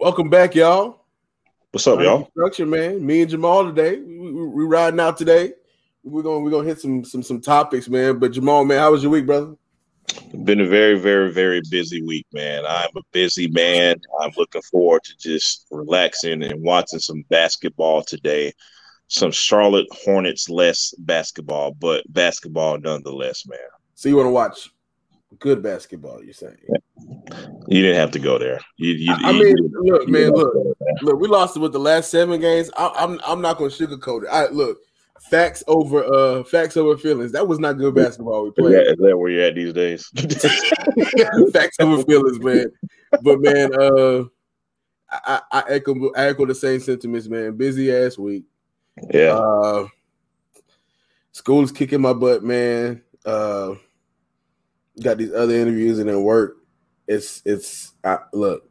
Welcome back, y'all. What's up, y'all? Structure, man. Me and Jamal today. We, we, we riding out today. We're gonna we're gonna hit some some some topics, man. But Jamal, man, how was your week, brother? Been a very, very, very busy week, man. I'm a busy man. I'm looking forward to just relaxing and watching some basketball today. Some Charlotte Hornets less basketball, but basketball nonetheless, man. So you want to watch good basketball? You're saying? You didn't have to go there. You, you, I mean, you- look, man, look, to look. We lost it with the last seven games. I, I'm I'm not gonna sugarcoat it. I look facts over uh facts over feelings. That was not good basketball we Is played. that, is that where you're at these days? facts over feelings, man. But man, uh, I, I echo I echo the same sentiments, man. Busy ass week. yeah. Uh, school is kicking my butt, man. Uh, got these other interviews and then work. It's it's I, look.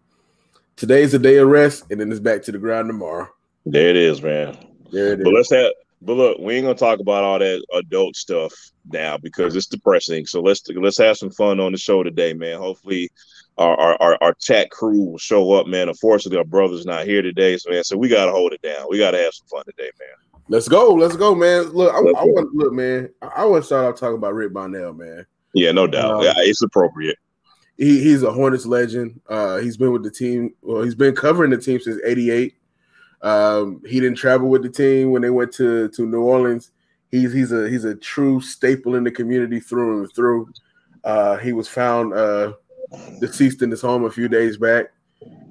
Today's a day of rest, and then it's back to the ground tomorrow. there it is, man. There it is. But let's have. But look, we ain't gonna talk about all that adult stuff now because it's depressing. So let's let's have some fun on the show today, man. Hopefully, our our, our, our chat crew will show up, man. Unfortunately, our brother's not here today, so man. So we gotta hold it down. We gotta have some fun today, man. Let's go. Let's go, man. Look, I, I want look, man. I, I want to start off talking about Rick Bonnell, man. Yeah, no doubt. Um, yeah, it's appropriate. He, he's a Hornets legend. Uh, he's been with the team. Well, he's been covering the team since '88. Um, he didn't travel with the team when they went to to New Orleans. He's he's a he's a true staple in the community through and through. Uh, he was found uh, deceased in his home a few days back,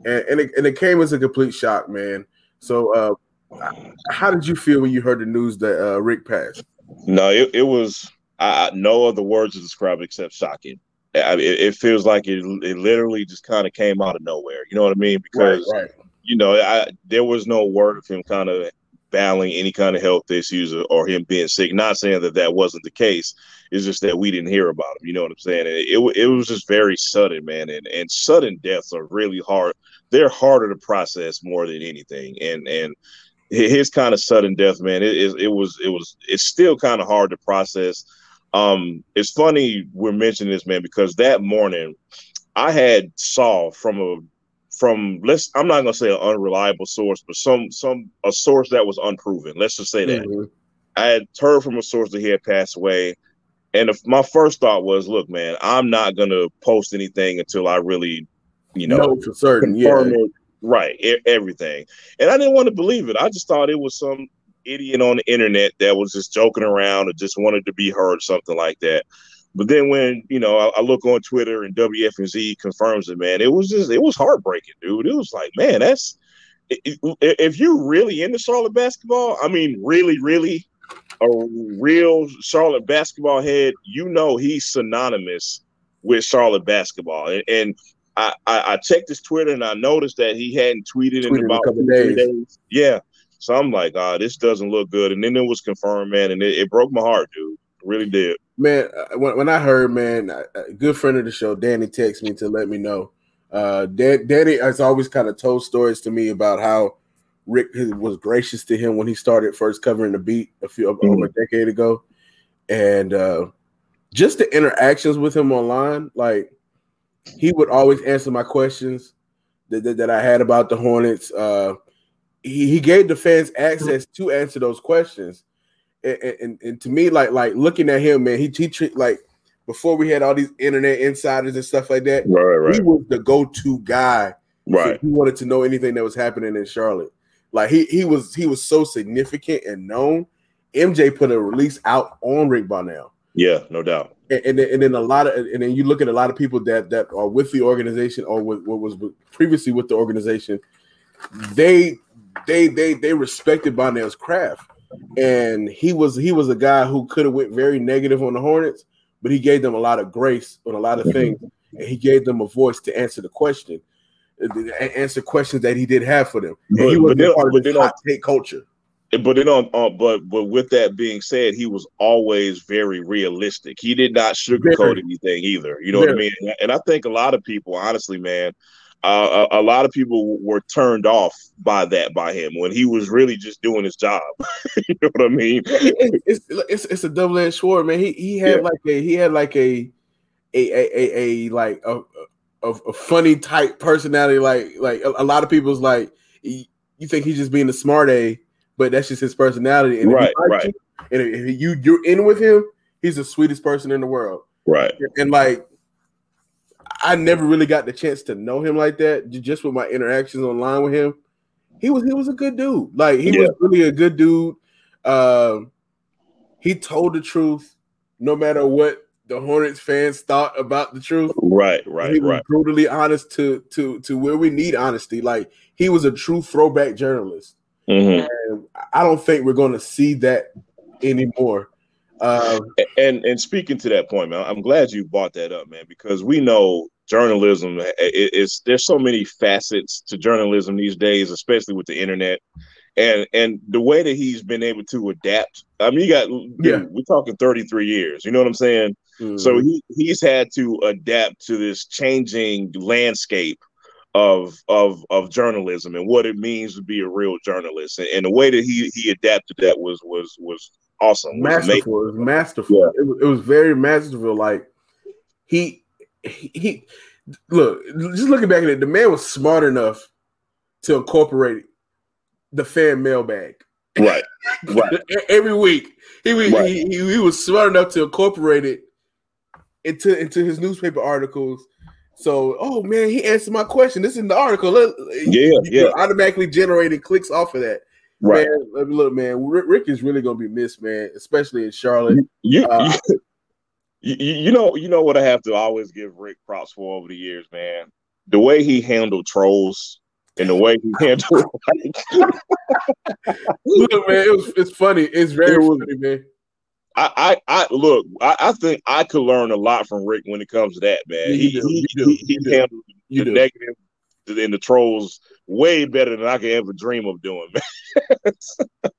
and and it, and it came as a complete shock, man. So, uh, how did you feel when you heard the news that uh, Rick passed? No, it, it was I, I no other words to describe it except shocking. I, it, it feels like it, it literally just kind of came out of nowhere. You know what I mean? Because right. you know, I there was no word of him kind of battling any kind of health issues or, or him being sick. Not saying that that wasn't the case. It's just that we didn't hear about him. You know what I'm saying? It it, it was just very sudden, man. And and sudden deaths are really hard. They're harder to process more than anything. And and his kind of sudden death, man, it it, it was it was it's still kind of hard to process. Um, it's funny we're mentioning this, man, because that morning I had saw from a from let's I'm not gonna say an unreliable source, but some some a source that was unproven. Let's just say that Mhm. I had heard from a source that he had passed away, and if, my first thought was, look, man, I'm not gonna post anything until I really, you know, No, for certain. Yeah. confirm it, right, e- everything. And I didn't want to believe it. I just thought it was some idiot on the internet that was just joking around or just wanted to be heard, something like that. But then when you know I, I look on Twitter and WFNZ confirms it, man, it was just it was heartbreaking, dude. It was like, man, that's if you're really into Charlotte basketball, I mean, really, really a real Charlotte basketball head, you know he's synonymous with Charlotte basketball. And, and I, I, I checked his Twitter and I noticed that he hadn't tweeted, Tweeted in in a about couple three days. days. Yeah. So I'm like, ah, this doesn't look good. And then it was confirmed, man, and it, it broke my heart, dude. It really did. Man, uh, when, when I heard, man, a good friend of the show, Danny, texted me to let me know. Uh, Dan, Danny has always kind of told stories to me about how Rick was gracious to him when he started first covering the beat a few over a decade ago, and uh, just the interactions with him online, like he would always answer my questions that, that, that I had about the Hornets. Uh, he, he gave the fans mm-hmm. access to answer those questions and, and, and to me, like like looking at him, man, he he treat like before we had all these internet insiders and stuff like that. Right, right. He was the go-to guy. Right. If he wanted to know anything that was happening in Charlotte. Like he he was he was so significant and known. MJ put a release out on Rick Bonnell. Yeah, no doubt. And, and, then, and then a lot of and then you look at a lot of people that that are with the organization or with, what was previously with the organization, they they they they respected Bonnell's craft, and he was he was a guy who could have went very negative on the Hornets, but he gave them a lot of grace on a lot of things, and he gave them a voice to answer the question, uh, answer questions that he did have for them. And But- he wasn't they- part of don't- hot take culture. But then on, on but but with that being said, he was always very realistic. He did not sugarcoat Very. anything either. You know what I mean? And I think a lot of people, honestly, man, uh, a, a lot of people were turned off by that by him when he was really just doing his job. you know what I mean? it's it's it's a double edged sword, man. He he had Yeah. like a he had like a a a a, a like a a, a funny type personality. Like like a, lot of people's like you think he's just being a smart a, but that's just his personality. And right, right. You, and if you you're in with him, he's the sweetest person in the world. Right. And like I never really got the chance to know him like that. Just with my interactions online with him, he was he was a good dude. Like he yeah. was really a good dude. Um, he told the truth, no matter what the Hornets fans thought about the truth. Right, right, he was right. Brutally honest to to to where we need honesty. Like he was a true throwback journalist. Mm-hmm. And I don't think we're going to see that anymore. Um, and and speaking to that point, man, I'm glad you brought that up, man, because we know journalism is there's so many facets to journalism these days, especially with the internet. And and the way that he's been able to adapt, I mean, you got yeah, we're talking 33 years. You know what I'm saying? Mm-hmm. So he he's had to adapt to this changing landscape of of of journalism and what it means to be a real journalist. And, and the way that he he adapted that was was was awesome. Masterful. It was masterful. Yeah. It, was, it was very masterful. Like he, he, he look, just looking back at it, the man was smart enough to incorporate the fan mailbag. Right. Right. Every week. He, right. he, he, he was smart enough to incorporate it into into his newspaper articles. So, oh man, he answered my question. This is in the article. Yeah, yeah. Automatically generating clicks off of that. Right. Man, look, man, Rick is really gonna be missed, man, especially in Charlotte. You, uh, you, you, know, you know what I have to always give Rick props for over the years, man. The way he handled trolls and the way he handled. look, man, it was it's funny. It's very it was, funny, man. I, I, I look. I, I, think I could learn a lot from Rick when it comes to that, man. he, he, he, he handled the negative and the trolls way better than I could ever dream of doing, man.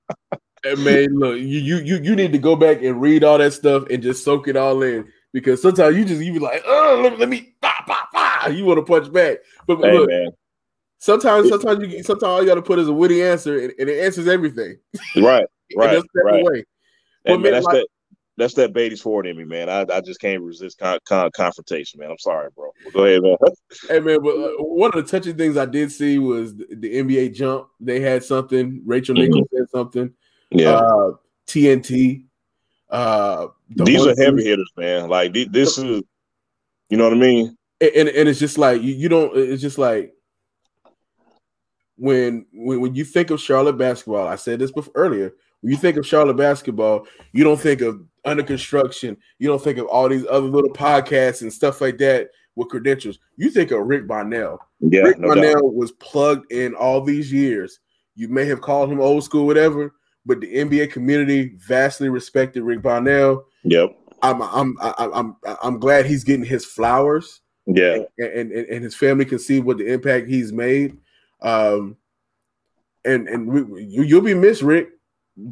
and man, look, you you you need to go back and read all that stuff and just soak it all in because sometimes you just you be like, oh, let, let me, bah, bah, bah. you want to punch back, but hey, look, man. sometimes sometimes you sometimes all you got to put is a witty answer and, and it answers everything. Right, right, right. Away. Hey, man, that's like, that that's that Beatties Ford in me, man. I, I just can't resist con, con, confrontation, man. I'm sorry, bro. go ahead, man. hey, man. But uh, one of the touching things I did see was the, the NBA jump. They had something. Rachel mm-hmm. Nichols said something. Yeah. Uh, TNT. Uh, the These are heavy hitters, man. Like this is, you know what I mean. And and, and it's just like you, you don't. It's just like when when when you think of Charlotte basketball. I said this before earlier. When you think of Charlotte basketball, you don't think of under construction. You don't think of all these other little podcasts and stuff like that with credentials. You think of Rick Bonnell. Yeah, Rick no Bonnell doubt. was plugged in all these years. You may have called him old school, whatever, but the NBA community vastly respected Rick Bonnell. Yep. I'm I'm I'm I'm I'm glad he's getting his flowers. Yeah. And and, and his family can see what the impact he's made. Um and and we, you, you'll be missed, Rick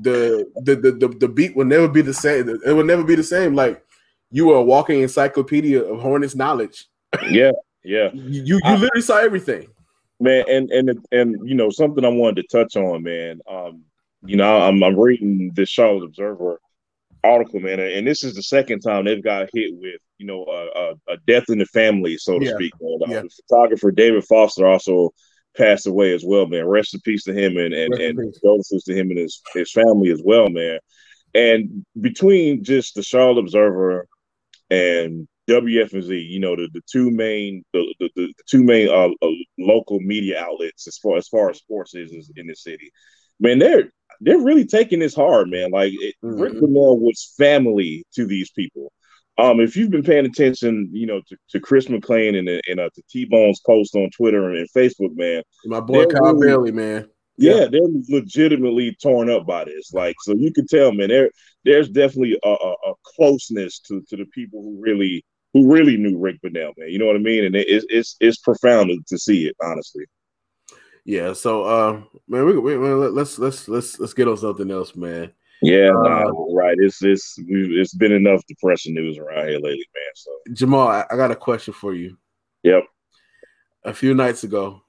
the the, the the the beat will never be the same. It will never be the same. Like you are a walking encyclopedia of Hornets knowledge. Yeah, yeah. you you, you literally saw everything, man. And and and you know something I wanted to touch on, man. Um, you know, I'm I'm reading this Charlotte Observer article, man, and this is the second time they've got hit with you know a, a, a death in the family, so to yeah. speak. Man. Yeah. The photographer David Foster also passed away as well, man. Rest in peace to him and and, and condolences to him and his his family as well, man. And between just the Charlotte Observer and WFNZ, you know, the, the two main the, the, the two main uh, uh, local media outlets as far as far as sports is, in the city, man, they're they're really taking this hard, man. Like it, mm-hmm. Rick Bonnell was family to these people. Um, if you've been paying attention, you know, to, to Chris McClain and, and uh, to T Bone's post on Twitter and Facebook, man. My boy Kyle really, Bailey, man. Yeah, yeah, they're legitimately torn up by this. Like, so you can tell, man, there there's definitely a, a, a, closeness to, to the people who really who really knew Rick Bonnell, man. You know what I mean? And it, it's it's it's profound to see it, honestly. Yeah. So, uh, man, we, we, let's let's let's let's get on something else, man. Yeah, uh, right. It's it's it's been enough depression news around here lately, man. So Jamal, I, I got a question for you. Yep. A few nights ago,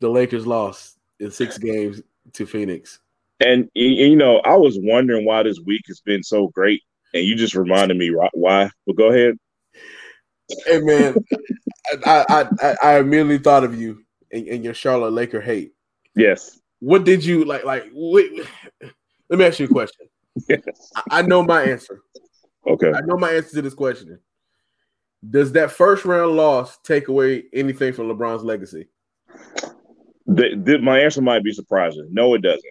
the Lakers lost in six games to Phoenix. And you know, I was wondering why this week has been so great, and you just reminded me why. But go ahead. hey man, I, I I I thought of you and, and your Charlotte Laker hate. Yes. What did you like? Like, wait, let me ask you a question. Yes. I, I know my answer. Okay. I know my answer to this question. Does that first round loss take away anything from LeBron's legacy? The, the, my answer might be surprising. No, it doesn't.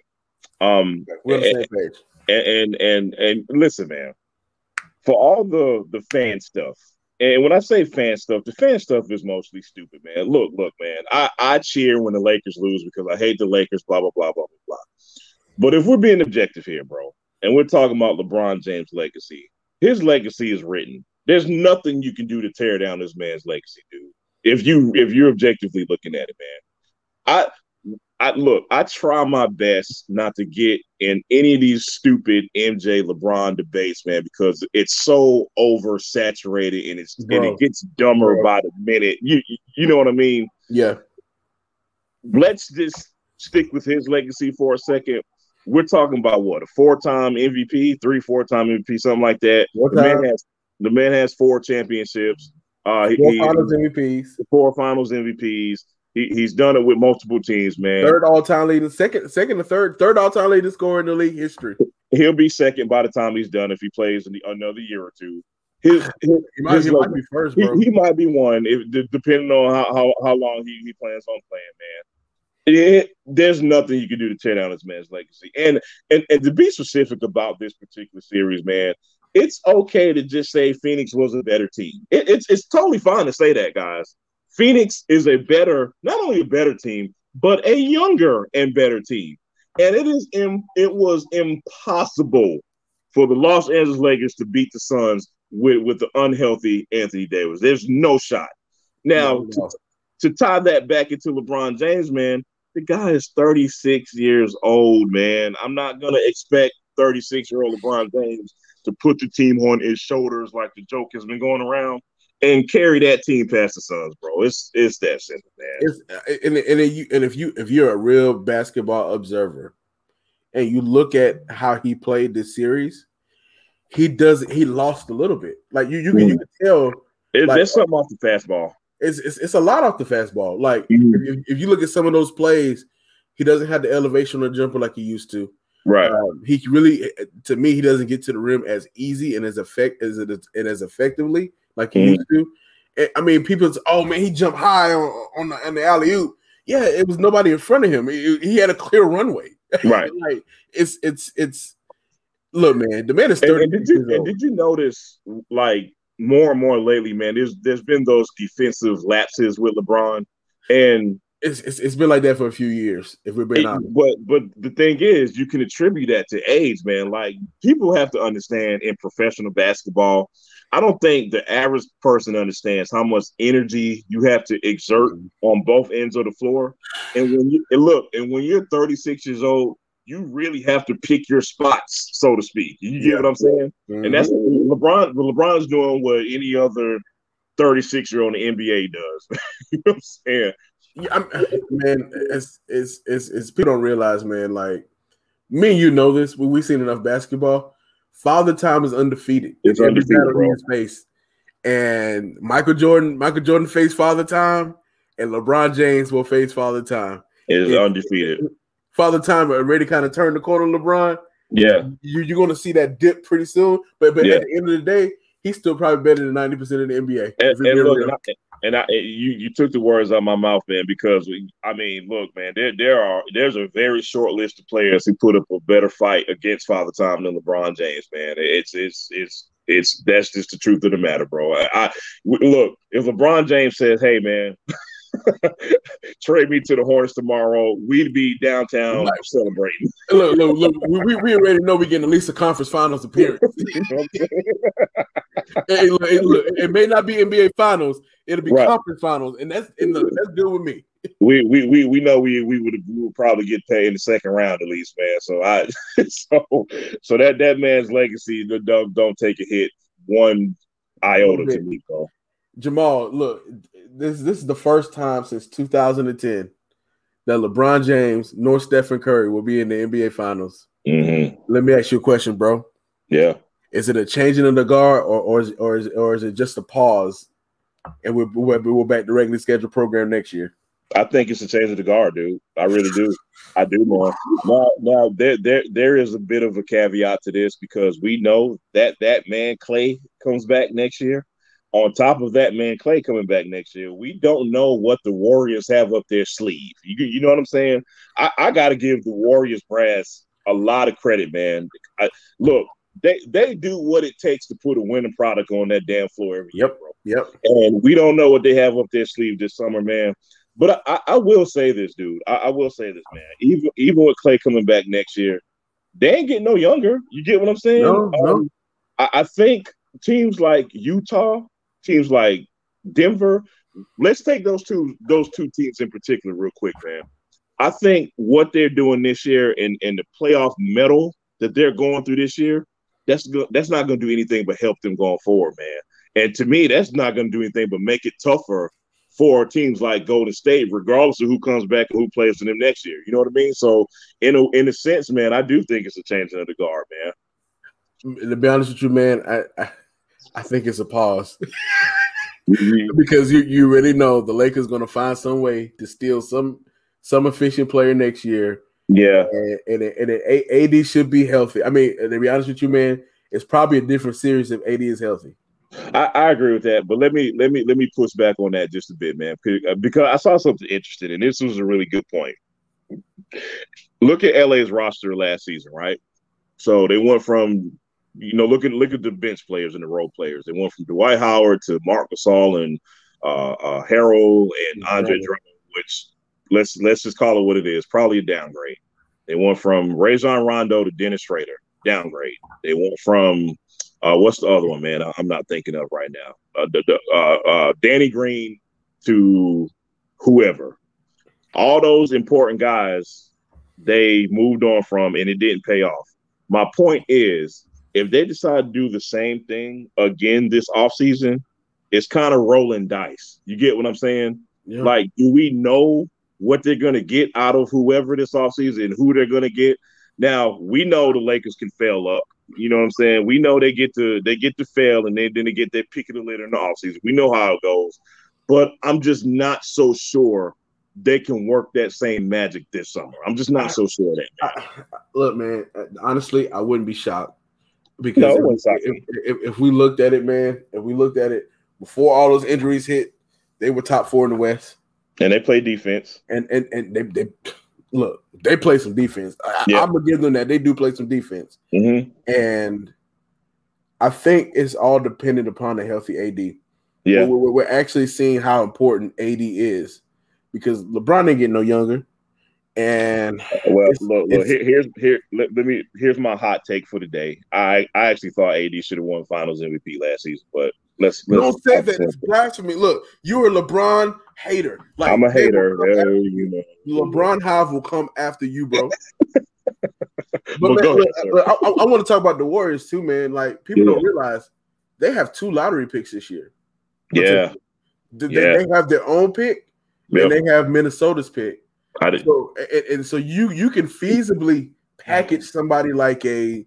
Um, We're on the same page. And, and and and listen, man. For all the the fan stuff, and when I say fan stuff, the fan stuff is mostly stupid, man. Look, look, man. I I cheer when the Lakers lose because I hate the Lakers. Blah blah blah blah blah blah. But if we're being objective here, bro, and we're talking about LeBron James' legacy, his legacy is written. There's nothing you can do to tear down this man's legacy, dude. If you if you're objectively looking at it, man. I I look, I try my best not to get in any of these stupid MJ LeBron debates, man, because it's so oversaturated and it's Bro. and it gets dumber Bro. by the minute. You you know what I mean? Yeah. Let's just stick with his legacy for a second. We're talking about what a four-time MVP, three, four-time MVP, something like that. The man has the man has four championships. Uh, four he, finals MVPs. Four finals MVPs. He, he's done it with multiple teams, man. Third all time leading, second, second to third, third all time leading scorer in the league history. He'll be second by the time he's done if he plays in the, another year or two. His, his, he, might, his he might, be first, bro. He, he, might be one, if depending on how, how, how long he, he plans on playing, man. It, there's nothing you can do to tear down this man's legacy. And, and and to be specific about this particular series, man, it's okay to just say Phoenix was a better team. It, it's it's totally fine to say that, guys. Phoenix is a better, not only a better team, but a younger and better team. And it is Im- it was impossible for the Los Angeles Lakers to beat the Suns with, with the unhealthy Anthony Davis. There's no shot. Now, no, no. To, to tie that back into LeBron James, man, the guy is 36 years old, man. I'm not gonna expect 36 year old LeBron James to put the team on his shoulders like the joke has been going around and carry that team past the Suns, bro. It's it's that simple, man. It's, and and, you, and if you if you're a real basketball observer, and you look at how he played this series, he does he lost a little bit. Like you you can, you can tell. It, like, there's something off the fastball. It's, it's, it's a lot off the fastball. Like mm-hmm. if, if, you look at some of those plays, he doesn't have the elevation or jumper like he used to. Right. Um, he really, to me, he doesn't get to the rim as easy and as effect as it is, and as effectively like he mm. used to. I mean, people, oh man, he jumped high on, on the, on the alley oop. Yeah, it was nobody in front of him. He, he had a clear runway. Right. like it's it's it's. Look, man, the man is thirty. And, and did you and did you notice like more and more lately, man? There's there's been those defensive lapses with LeBron, and it's, it's, it's been like that for a few years. If we're being honest, but but the thing is, you can attribute that to age, man. Like people have to understand in professional basketball. I don't think the average person understands how much energy you have to exert mm-hmm. on both ends of the floor. And when you and look, and when you're 36 years old, you really have to pick your spots, so to speak. You get yeah. what I'm saying? Mm-hmm. And that's LeBron. LeBron's doing what any other 36 year old in the NBA does. you know what I'm saying? Yeah, I'm, man, it's, it's it's it's people don't realize, man. Like me and you know this. We we seen enough basketball. Father Time is undefeated. It's undefeated, bro. Face. And Michael Jordan, Michael Jordan faced Father Time, and LeBron James will face Father Time. It is undefeated. Father Time already kind of turned the corner, LeBron. Yeah, you, are going to see that dip pretty soon. But but yeah. at the end of the day, he's still probably better than ninety percent of the NBA. And, and look, and, I, and I, you you took the words out of my mouth, man. Because we, I mean, look, man, there there are there's a very short list of players who put up a better fight against Father Time than LeBron James, man. It's it's it's it's that's just the truth of the matter, bro. I, I look if LeBron James says, "Hey, man." trade me to the Hornets tomorrow. We'd be downtown right. celebrating. Look, look, look. We, we already know we're getting at least a conference finals appearance. hey, look, look, it may not be NBA finals. It'll be right. conference finals, and that's and look, that's good with me. We we we, we know we we would, we would probably get paid in the second round at least, man. So I so so that that man's legacy don't don't take a hit one iota to me, bro. Jamal, look, this this is the first time since 2010 that LeBron James nor Stephen Curry will be in the NBA Finals. Mm-hmm. Let me ask you a question, bro. Yeah. Is it a changing of the guard, or or is, or is, or is it just a pause and we're, we're back to regularly scheduled program next year. I think it's a change of the guard, dude. I really do. I do, man. Now, now there, there, there is a bit of a caveat to this because we know that that man Clay comes back next year. On top of that man Clay coming back next year, we don't know what the Warriors have up their sleeve. You, you know what I'm saying? I, I got to give the Warriors brass a lot of credit, man. I, look, they they do what it takes to put a winning product on that damn floor every yep, year, bro. Yep. And we don't know what they have up their sleeve this summer, man. But I, I will say this, dude. I, I, will say this, man. Even even with Clay coming back next year, they ain't getting no younger. You get what I'm saying? No, no. Um, I, I think teams like Utah, teams like Denver. Let's take those two those two teams in particular, real quick, man. I think what they're doing this year and and the playoff medal that they're going through this year, that's go, that's not going to do anything but help them going forward, man. And to me, that's not going to do anything but make it tougher for teams like Golden State, regardless of who comes back and who plays for them next year. You know what I mean? So, in a in a sense, man, I do think it's a change of the guard, man. To be honest with you, man, I I, I think it's a pause. mm-hmm. because you you already know the Lakers going to find some way to steal some some efficient player next year. Yeah, and and, and it, AD should be healthy. I mean, to be honest with you, man, it's probably a different series if AD is healthy. I, I, agree with that, but let me let me let me push back on that just a bit, man, uh, because I saw something interesting, and this was a really good point. Look at LA's roster last season, right? So they went from you know look at look at the bench players and the role players. They went from Dwight Howard to Marc Gasol and uh, uh, Harrell and Andre right. Drummond, which let's let's just call it what it is, probably a downgrade. They went from Rajon Rondo to Dennis Schroeder, downgrade. They went from uh, what's the other one, man? I'm not thinking of right now. Uh, the, the, uh, uh, Danny Green to whoever. All those important guys, they moved on from, and it didn't pay off. My point is, if they decide to do the same thing again this offseason, it's kind of rolling dice. You get what I'm saying? Yeah. Like, do we know what they're going to get out of whoever this offseason and who they're going to get? Now, we know the Lakers can fail up. You know what I'm saying? We know they get to they get to fail and they then they get their pick of the litter in the offseason. We know how it goes. But I'm just not so sure they can work that same magic this summer. I'm just not so sure that. I, look, man, honestly, I wouldn't be shocked because no, if, if, if, if, we looked at it, man, if we looked at it before all those injuries hit, they were top four in the West, and they play defense, and and and they they look, they play some defense. I, am gonna give them that. They do play some defense, mm-hmm. and I think it's all dependent upon a healthy AD. Yeah, we're, we're, actually seeing how important AD is because LeBron ain't getting no younger. And well, look, look here, here's here. Let, let, me. Here's my hot take for the day. I I actually thought AD should have won Finals MVP last season, but let's, let's don't say that. It's blasphemy. Look, you're a LeBron hater. Like I'm a hater. you know. LeBron Hive will come after you, bro. but man, look, look, I, I, want to talk about the Warriors too, man. Like people yeah. don't realize they have two lottery picks this year. Yeah. They, yeah. they have their own pick yep. and they have Minnesota's pick. I did. So and, and, so you you can feasibly package somebody like a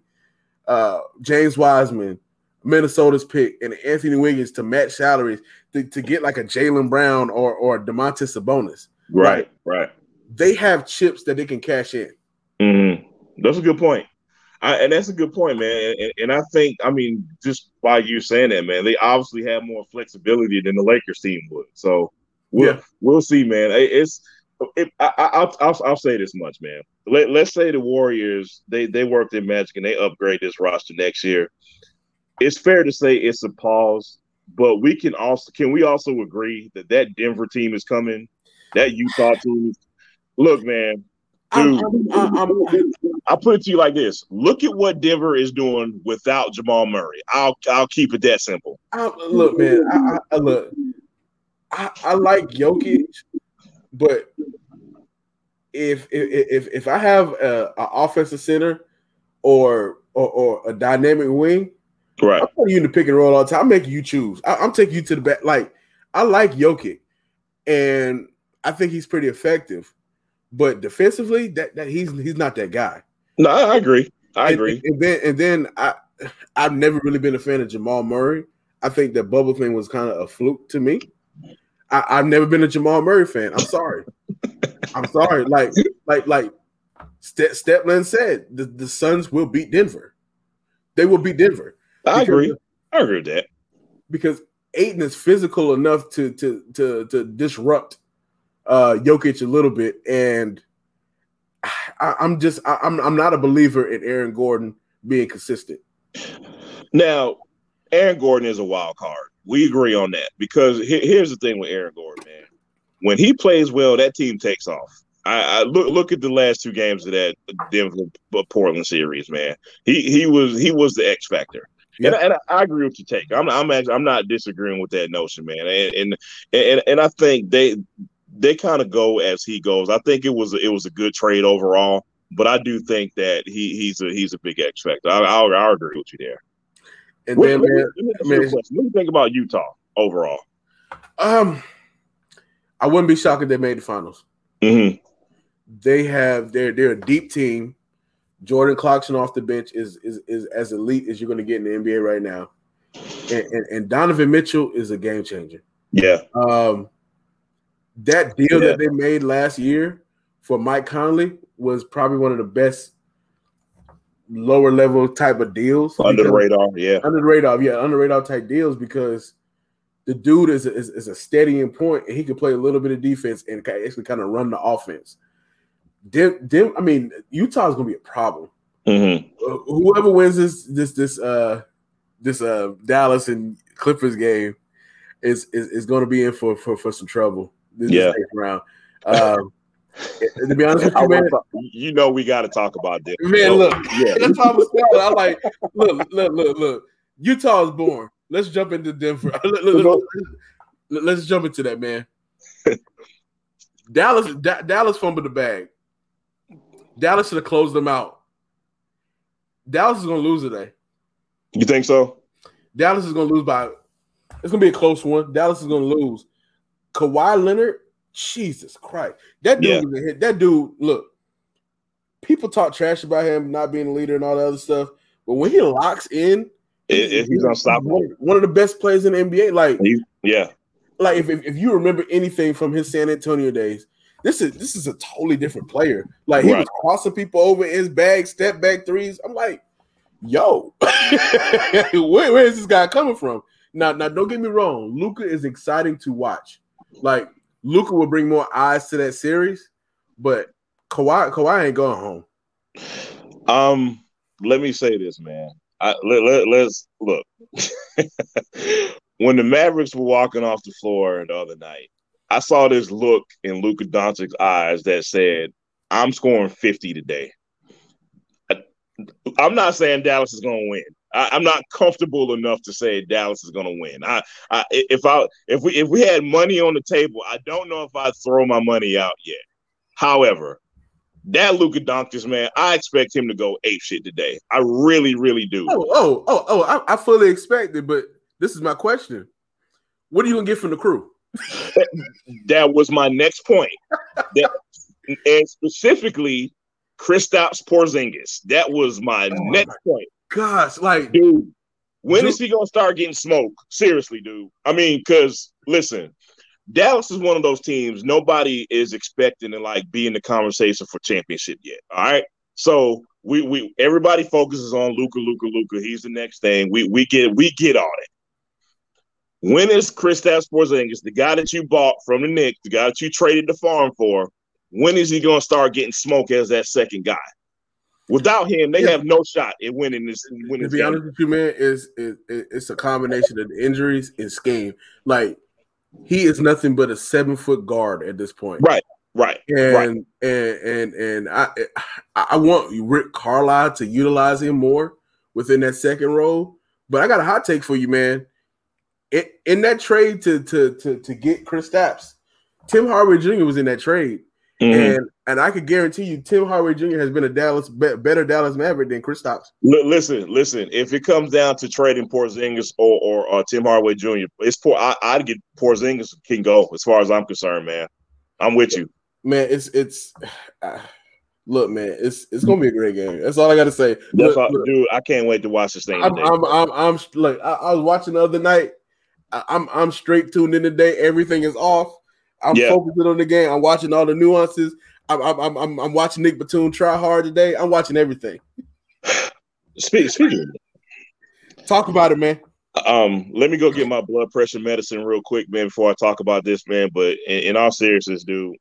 uh, James Wiseman, Minnesota's pick, and Anthony Wiggins to match salaries to, to get like a Jaylen Brown or or Domantas Sabonis. Right, like, right. They have chips that they can cash in. Mm-hmm. That's a good point. I, and that's a good point, man. And, and, I think, I mean, just by you saying that, man, they obviously have more flexibility than the Lakers team would. So we'll yeah. we'll see, man. It's it, I, will I'll, I'll say this much, man. Let, let's say the Warriors they they work their magic and they upgrade this roster next year. It's fair to say it's a pause, but we can also can we also agree that that Denver team is coming, that Utah team. Look, man, dude, I'm, I'm, I'm, I'll put it to you like this: Look at what Denver is doing without Jamal Murray. I'll I'll keep it that simple. I, look, man, I, I look. I, I like Jokic, but if if if I have a, a offensive center or, or, or a dynamic wing, right? I'm putting you in the pick and roll all the time. I'm making you choose. I, am taking you to the back. Like I like Jokic, and I think he's pretty effective. But defensively, that, that he's he's not that guy. No, I agree. I agree. And, and then and then I I've never really been a fan of Jamal Murray. I think that bubble thing was kind of a fluke to me. I, have never been a Jamal Murray fan. I'm sorry. I'm sorry. Like, like, like Ste- Steplen said, the, the Suns will beat Denver. They will beat Denver. I agree. I agree with that. Because Ayton is physical enough to to to to disrupt uh Jokic a little bit, and I, am just I, I'm I'm not a believer in Aaron Gordon being consistent. Now, Aaron Gordon is a wild card. We agree on that because here's the thing with Aaron Gordon, man. When he plays well, that team takes off. I, I, look look at the last two games of that Denver uh, Portland series, man. He he was he was the X factor. Yeah. And, and, I agree with your take. I'm I'm actually, I'm not disagreeing with that notion, man. And and and, and I think they they kind of go as he goes. I think it was it was a good trade overall, but I do think that he he's a he's a big X factor. I I, I agree with you there. And what, then, man, let, me, man, what do you think about Utah overall? Um, I wouldn't be shocked if they made the finals. Mm-hmm. They have they're they're a deep team. Jordan Clarkson off the bench is is, is as elite as you're going to get in the NBA right now, and, and, and Donovan Mitchell is a game changer. Yeah. Um, that deal yeah. that they made last year for Mike Conley was probably one of the best lower level type of deals under the radar. Yeah, under the radar. Yeah, under the radar type deals because the dude is a, is, is a steadying point and he can play a little bit of defense and actually kind of run the offense. Dim, dim, I mean, Utah's gonna be a problem. Mm-hmm. Uh, whoever wins this this this uh this uh Dallas and Clippers game is is, is going to be in for, for for some trouble. This yeah. round. Um, to be honest with you, man, you know we got to talk about this. Man, look, yeah, that's how I am like, look, look, look, look. Utah is born. Let's jump into Denver. let's jump into that, man. Dallas, da- Dallas fumbled the bag. Dallas should have closed them out. Dallas is going to lose today. You think so? Dallas is going to lose by. It's going to be a close one. Dallas is going to lose. Kawhi Leonard, Jesus Christ, that dude, yeah. that dude. Look, people talk trash about him not being a leader and all that other stuff, but when he locks in, it, it, he's unstoppable. One, one of the best players in the NBA. Like, yeah, like if, if, if you remember anything from his San Antonio days, this is this is a totally different player. Like he right. was crossing people over in his bag, step back threes. I'm like, yo, where, where is this guy coming from? Now, now, don't get me wrong. Luka is exciting to watch. Like Luka will bring more eyes to that series, but Kawhi, Kawhi ain't going home. Um, let me say this, man. I, let, let, let's look. when the Mavericks were walking off the floor the other night, I saw this look in Luka Doncic's eyes that said, "I'm scoring 50 today." I, I'm not saying Dallas is going to win. I, am not comfortable enough to say Dallas is going to win. I, I, if I, if we, if we had money on the table, I don't know if I'd throw my money out yet. However, that Luka Doncic man, I expect him to go ape shit today. I really, really do. Oh, oh, oh, oh! I, I fully expect it, but this is my question: What are you gonna get from the crew? that was my next point. That, and specifically, Kristaps Porzingis. That was my oh next my point gosh, like, dude, when dude. is he gonna start getting smoke? Seriously, dude. I mean, because listen, Dallas is one of those teams nobody is expecting to like be in the conversation for championship yet. All right, so we we everybody focuses on Luka, Luka, Luka. He's the next thing. We we get we get on it. When is Kristaps Porzingis, the guy that you bought from the Knicks, the guy that you traded the farm for? When is he going to start getting smoke as that second guy? Without him, they yeah. have no shot at winning this. Winning to be honest with you, man, is it, it, it's a combination of the injuries and scheme. Like he is nothing but a seven foot guard at this point. Right, right, and right. and and and I I want Rick Carlisle to utilize him more within that second role. But I got a hot take for you, man. It, in that trade to to to to get Kristaps, Tim Hardaway Jr. was in that trade. Mm-hmm. And and I could guarantee you, Tim Hardaway Jr. has been a Dallas better Dallas Maverick than Kristaps. L- listen, listen. If it comes down to trading Porzingis or or, or Tim Hardaway Jr., it's poor. I, would get Porzingis can go as far as I'm concerned, man. I'm with you, man. It's it's. Uh, Look, man, it's it's gonna be a great game. That's all I got to say. That's look, all, look, dude. I can't wait to watch this thing. I'm, I'm, I'm, I'm, like, I, I, was watching the other night. I, I'm, I'm straight tuned in today. Everything is off. I'm yeah. focusing on the game. I'm watching all the nuances. I'm, I'm, I'm, I'm watching Nick Batum try hard today. I'm watching everything. Speak, speaking. Talk about it, man. Um, let me go get my blood pressure medicine real quick, man, before I talk about this, man. But in, in all seriousness, dude,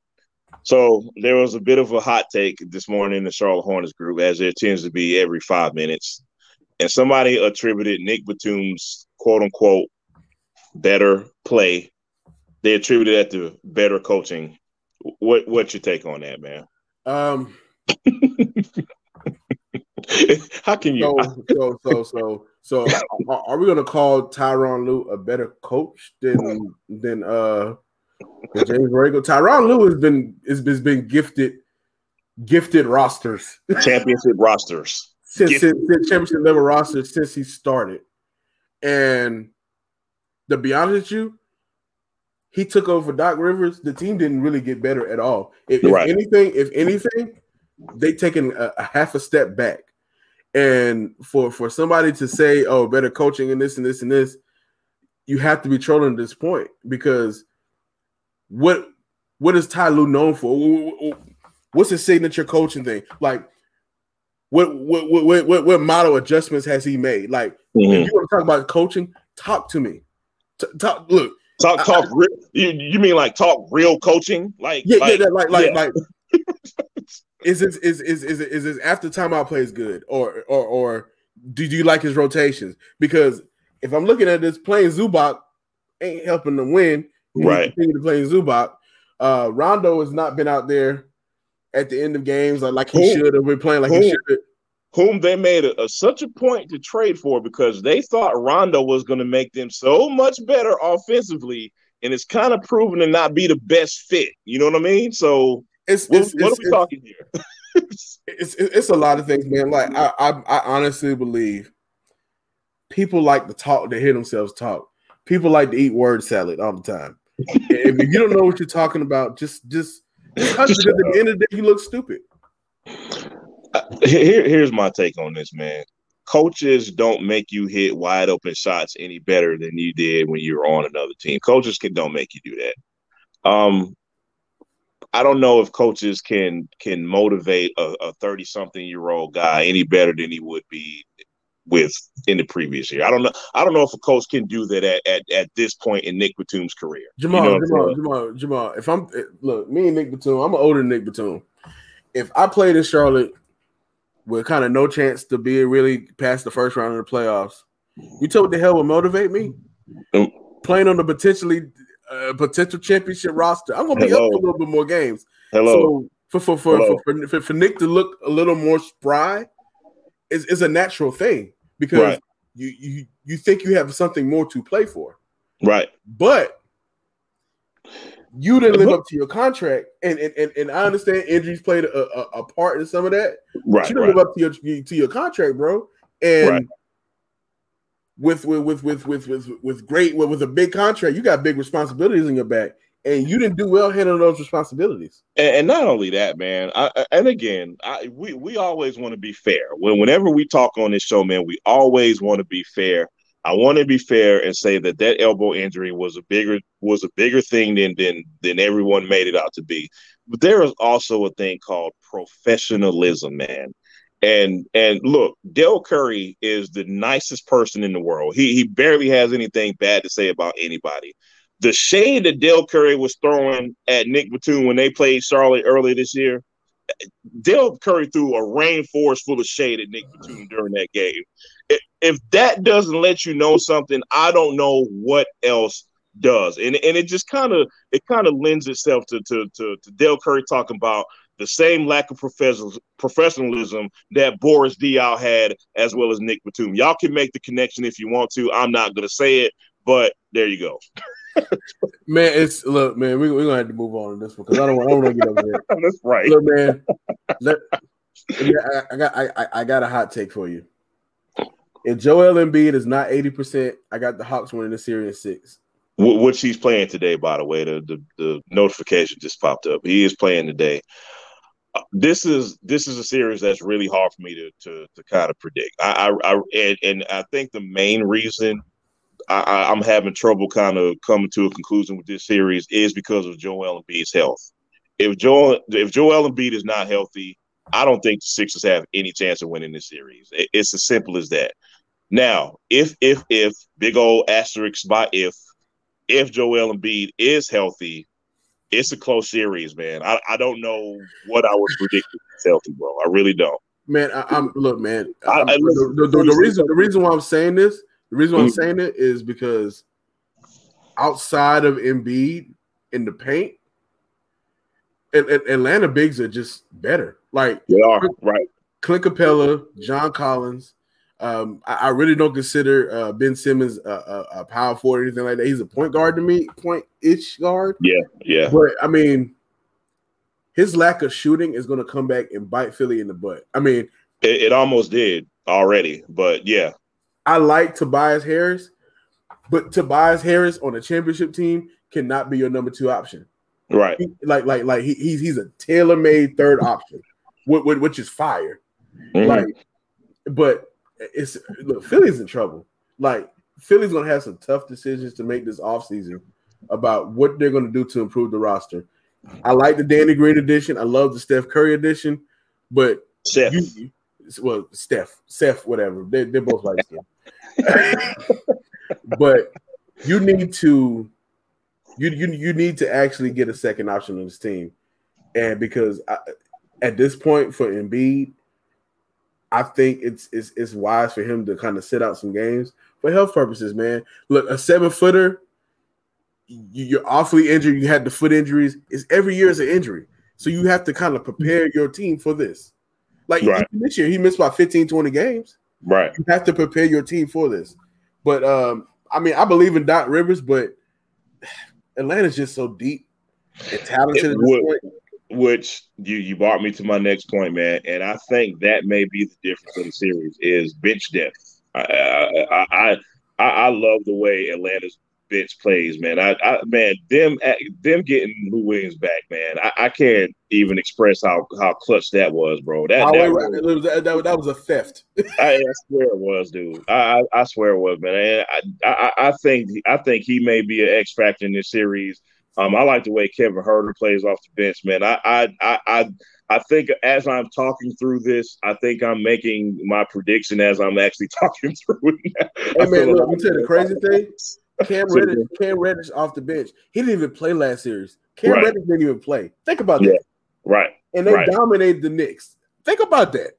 so there was a bit of a hot take this morning in the Charlotte Hornets group, as there tends to be every five minutes. And somebody attributed Nick Batum's quote unquote better play. They attributed that to better coaching. What what's your take on that, man? Um how can you so so so so, so are we gonna call Tyronn Lue a better coach than than uh James Borrego. Tyronn Lue has been has been, has been gifted gifted rosters, championship rosters, since, since, since championship level rosters since he started. And to be honest with you, he took over Doc Rivers. The team didn't really get better at all. If, right. if anything, if anything, they taken a, a half a step back. And for for somebody to say, "Oh, better coaching and this and this and this," you have to be trolling at this point because what what is Ty Lue known for? What's his signature coaching thing? Like, what what what what, what model adjustments has he made? Like, mm-hmm. if you want to talk about coaching, talk to me. T- talk. Look, talk talk. I, you, you mean like talk real coaching? Like yeah, like, yeah, like like yeah. like. is this is is is is his after timeout plays good or or or do you like his rotations? Because if I'm looking at this, playing Zubac ain't helping them win right. continue to play Zubac. Uh, Rondo has not been out there at the end of games like, like he should have been playing like he should. Whom they made a, a, such a point to trade for because they thought Rondo was going to make them so much better offensively, and it's kind of proven to not be the best fit. You know what I mean? So it's, what, it's, what it's, are we talking here? it's it's a lot of things, man. Like I, I, I honestly believe people like to talk to hear themselves talk. People like to eat word salad all the time if you don't know what you're talking about, just just, just because at the end of the day you look stupid. Here, here's my take on this, man. Coaches don't make you hit wide open shots any better than you did when you were on another team. Coaches can don't make you do that. Um, I don't know if coaches can can motivate a 30 something year old guy any better than he would be with in the previous year. I don't know. I don't know if a coach can do that at at, at this point in Nick Batum's career. Jamal, you know Jamal, Jamal, Jamal. If I'm look, me and Nick Batum, I'm an older Nick Batum. If I played in Charlotte with kind of no chance to be really past the first round of the playoffs, you tell what the hell would motivate me? Playing on the potentially uh, potential championship roster, I'm gonna be Hello. up for a little bit more games. Hello. So for for for, Hello. for, for, for Nick to look a little more spry is, is a natural thing because right. you, you you think you have something more to play for. Right. But you didn't live up to your contract, and and, and, and I understand injuries played a, a, a, part in some of that. Right, you didn't right. live up to your to your contract, bro. And right. with, with with with with with with great with, with a big contract, you got big responsibilities in your back and you didn't do well handling those responsibilities. And, and not only that, man. I, and again, I, we we always want to be fair. When whenever we talk on this show, man, we always want to be fair. I want to be fair and say that that elbow injury was a bigger was a bigger thing than than than everyone made it out to be. But there is also a thing called professionalism, man. And and look, Dell Curry is the nicest person in the world. He he barely has anything bad to say about anybody the shade that Dell Curry was throwing at Nick Batum when they played Charlotte earlier this year, Dell Curry threw a rainforest full of shade at Nick Batum during that game. If that doesn't let you know something, I don't know what else does. And and it just kind of it kind of lends itself to to to, to Dell Curry talking about the same lack of professional professionalism that Boris Diaw had, as well as Nick Batum. Y'all can make the connection if you want to. I'm not going to say it, but there you go. man, it's look, man, we, we're gonna have to move on to this one because I don't, I don't want to get over there. That's right. Look, man, let, yeah, I, I, got I, I got a hot take for you. If Joel Embiid is not 80%, I got the Hawks winning the series six. Which he's playing today, by the way. The, the, the notification just popped up. He is playing today. Uh, this is this is a series that's really hard for me to to, to kind of predict. I, I, I and, and, I think the main reason I, am having trouble kind of coming to a conclusion with this series is because of Joel Embiid's health. If Joel if Joel Embiid is not healthy, I don't think the Sixers have any chance of winning this series. It, it's as simple as that. Now, if if if big old asterisk by if if Joel Embiid is healthy, it's a close series, man. I, I don't know what I was predicting healthy, bro. I really don't. Man, I, am look, man. I'm, I, the, the, the, the, reason the reason why I'm saying this, the reason why I'm mm-hmm. saying it is because outside of Embiid in the paint, Atlanta bigs are just better. Like they are right. Clint Capela, John Collins, um, I, I, really don't consider uh, Ben Simmons a, a, a, power forward or anything like that. He's a point guard to me, point ish guard. Yeah, yeah. But I mean, his lack of shooting is going to come back and bite Philly in the butt. I mean, it, it almost did already, but yeah. I like Tobias Harris, but Tobias Harris on a championship team cannot be your number two option. Right. He, like, like, like he, he's he's a tailor made third option, which, which is fire. Mm-hmm. Like, but it's look, Philly's in trouble. Like Philly's gonna have some tough decisions to make this offseason about what they're gonna do to improve the roster. I like the Danny Green edition. I love the Steph Curry edition, but Steph. You, well, Steph, Steph, whatever. They, they're both like but you need to you, you you need to actually get a second option on this team, and because I, at this point for Embiid, I think it's, it's it's wise for him to kind of sit out some games for health purposes, man. Look, a seven footer, you're awfully injured. You had the foot injuries. Is every year is an injury, so you have to kind of prepare your team for this. Like right. this year, he missed about 15, 20 games. Right. You have to prepare your team for this. But um, I mean, I believe in Doc Rivers, but Atlanta's just so deep and talented. Would, which you you brought me to my next point, man, and I think that may be the difference in the series is bench depth. I I I, I, I love the way Atlanta's bench plays, man. I, I man, them them getting Lou Williams back, man. I, I can't even express how how clutch that was, bro. That that, was, that, that, that was a theft. I, I, swear it was, dude. I, I, I swear it was, man. I, I I think I think he may be an X factor in this series. Um, I like the way Kevin Huerter plays off the bench, man. I, I, I, I, think as I'm talking through this, I think I'm making my prediction as I'm actually talking through it. Hey man, look, let me tell you the crazy thing. Cam Reddish, Cam Reddish off the bench. He didn't even play last series. Cam right. Reddish didn't even play. Think about yeah. that. Right. And they right. dominated the Knicks. Think about that.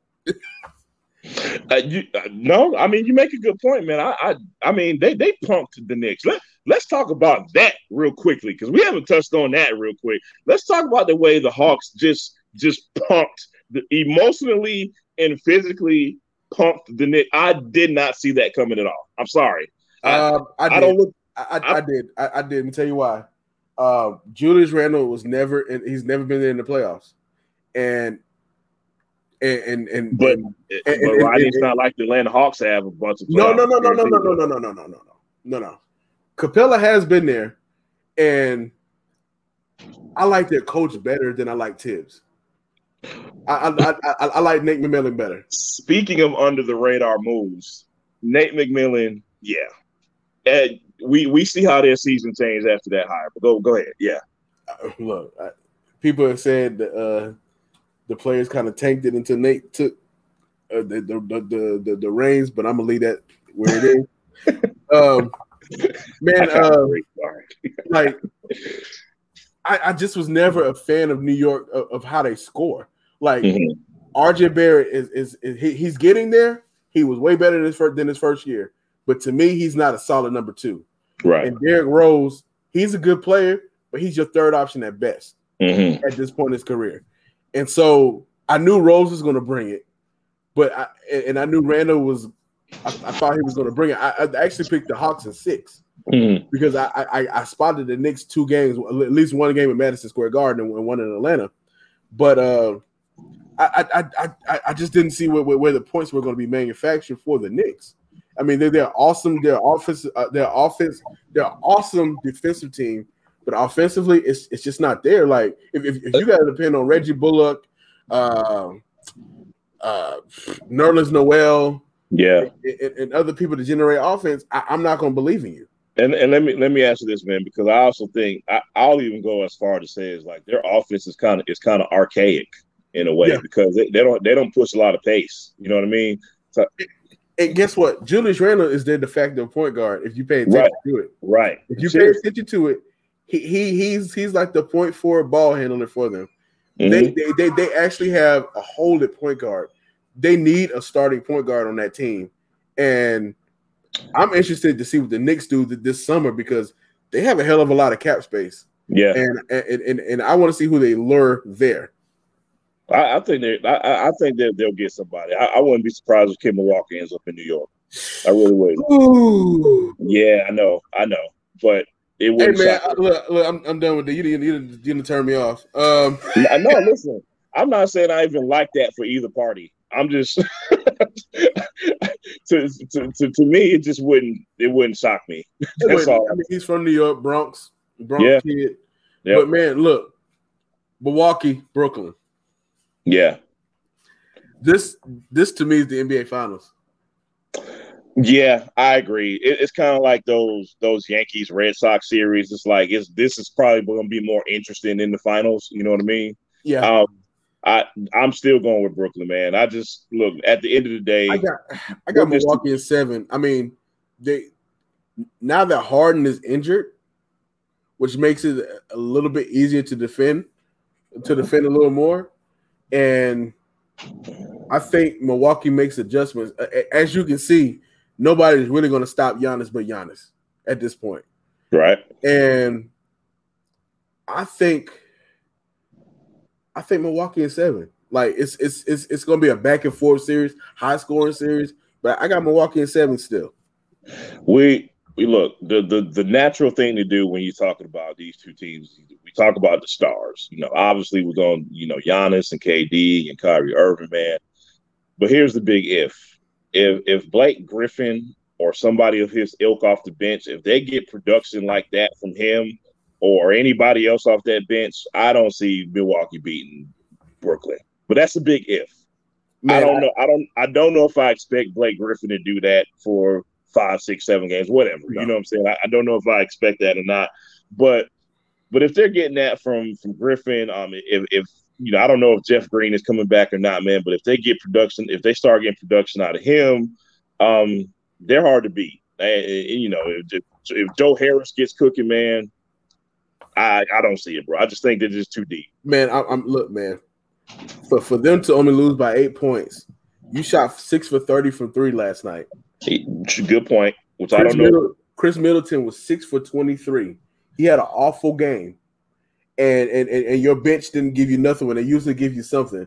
Uh, you, uh, no, I mean you make a good point, man. I, I, I mean they they punked the Knicks. Let Let's talk about that real quickly because we haven't touched on that real quick. Let's talk about the way the Hawks just just pumped the, emotionally and physically pumped the Knicks. I did not see that coming at all. I'm sorry. Uh, I, I, I, don't look. I, I, I did. I, I did. Let me tell you why. Uh, Julius Randle was never, and he's never been there in the playoffs, and and and, and but, and, but and, it's not like the Atlanta Hawks have a bunch of no no no no no no no no no no no no no no Capela has been there, and I like their coach better than I like Thibs. I, I, I, I like Nate McMillan better. Speaking of under the radar moves, Nate McMillan, yeah, and we we see how their season changed after that hire. But go go ahead, yeah. Uh, look, I, people have said that uh, the players kind of tanked it until Nate took uh, the, the, the, the the reins, but I'm gonna leave that where it is. um, man, uh, like I, I, just was never a fan of New York of, of how they score. Like mm-hmm. RJ Barrett is, is, is he, he's getting there. He was way better than his, first, than his first year, but to me, he's not a solid number two. Right. And Derrick Rose, he's a good player, but he's your third option at best mm-hmm. at this point in his career. And so I knew Rose was going to bring it, but I, and I knew Randle was I, I thought he was going to bring it. I, I, actually picked the Hawks in 6 mm-hmm. because I, I, I spotted the Knicks two games, at least one game at Madison Square Garden and one in Atlanta. But uh, I, I, I, I just didn't see where, where the points were going to be manufactured for the Knicks. I mean, they're, they're awesome. They're offense. Uh, they're offense. They're awesome defensive team, but offensively, it's it's just not there. Like if, if, if you got to depend on Reggie Bullock, uh, uh, Nerlens Noel, yeah, and, and, other people to generate offense, I, am not going to believe in you. And and let me let me ask you this, man, because I also think I, will even go as far to say is like their offense is kind of is kind of archaic in a way yeah. because they, they, don't they don't push a lot of pace. You know what I mean? So, and guess what? Julius Randle is their de facto point guard. If you pay attention right. to it, right? If you pay attention to it, he, he he's he's like the point forward ball handler for them. Mm-hmm. They, they they they actually have a hold at point guard. They need a starting point guard on that team, and I'm interested to see what the Knicks do this summer because they have a hell of a lot of cap space. Yeah, and and and, and I want to see who they lure there. I, I think they, I, I, think that they'll get somebody. I, I, wouldn't be surprised if Kemba Walker ends up in New York. I really would. Ooh. Yeah, I know, I know, but it would. Hey man, look, look, I'm, I'm done with that. You didn't, you didn't, you didn't turn me off. Um, no, listen, I'm not saying I even like that for either party. I'm just to, to, to, to me, it just wouldn't it wouldn't shock me. That's all. I mean, he's from New York, Bronx, Bronx yeah. kid. Yep. But man, look, Milwaukee, Brooklyn. Yeah. This this to me is the NBA Finals. Yeah, I agree. It, it's kind of like those those Yankees Red Sox series. It's like it's this is probably going to be more interesting in the finals. You know what I mean? Yeah. Um, I I'm still going with Brooklyn, man. I just look at the end of the day. I got I got Milwaukee in seven. I mean, they now that Harden is injured, which makes it a little bit easier to defend, to defend a little more, and I think Milwaukee makes adjustments. As you can see, nobody's really going to stop Giannis but Giannis at this point, right? And I think I think Milwaukee is seven. Like it's it's it's it's gonna be a back and forth series, high scoring series. But I got Milwaukee in seven still. We we look the the the natural thing to do when you're talking about these two teams. Talk about the stars. You know, obviously we're going, you know, Giannis and KD and Kyrie Irving, man. But here's the big if: if if Blake Griffin or somebody of his ilk off the bench, if they get production like that from him, or anybody else off that bench, I don't see Milwaukee beating Brooklyn. But that's a big if. Man, I don't know. I don't. I don't know if I expect Blake Griffin to do that for five, six, seven games, whatever. No. You know what I'm saying? I, I, don't know if I expect that or not. But but if they're getting that from from Griffin, um, if if you know, I don't know if Jeff Green is coming back or not, man. But if they get production, if they start getting production out of him, um, they're hard to beat. And, and you know, if, if Joe Harris gets cooking, man, I I don't see it, bro. I just think they're just too deep. Man, I, am look, man. For for them to only lose by eight points, you shot six for thirty from three last night. Good point. Which Chris I don't know. Middle, Khris Middleton was six for twenty three. He had an awful game, and, and and and your bench didn't give you nothing when they usually give you something.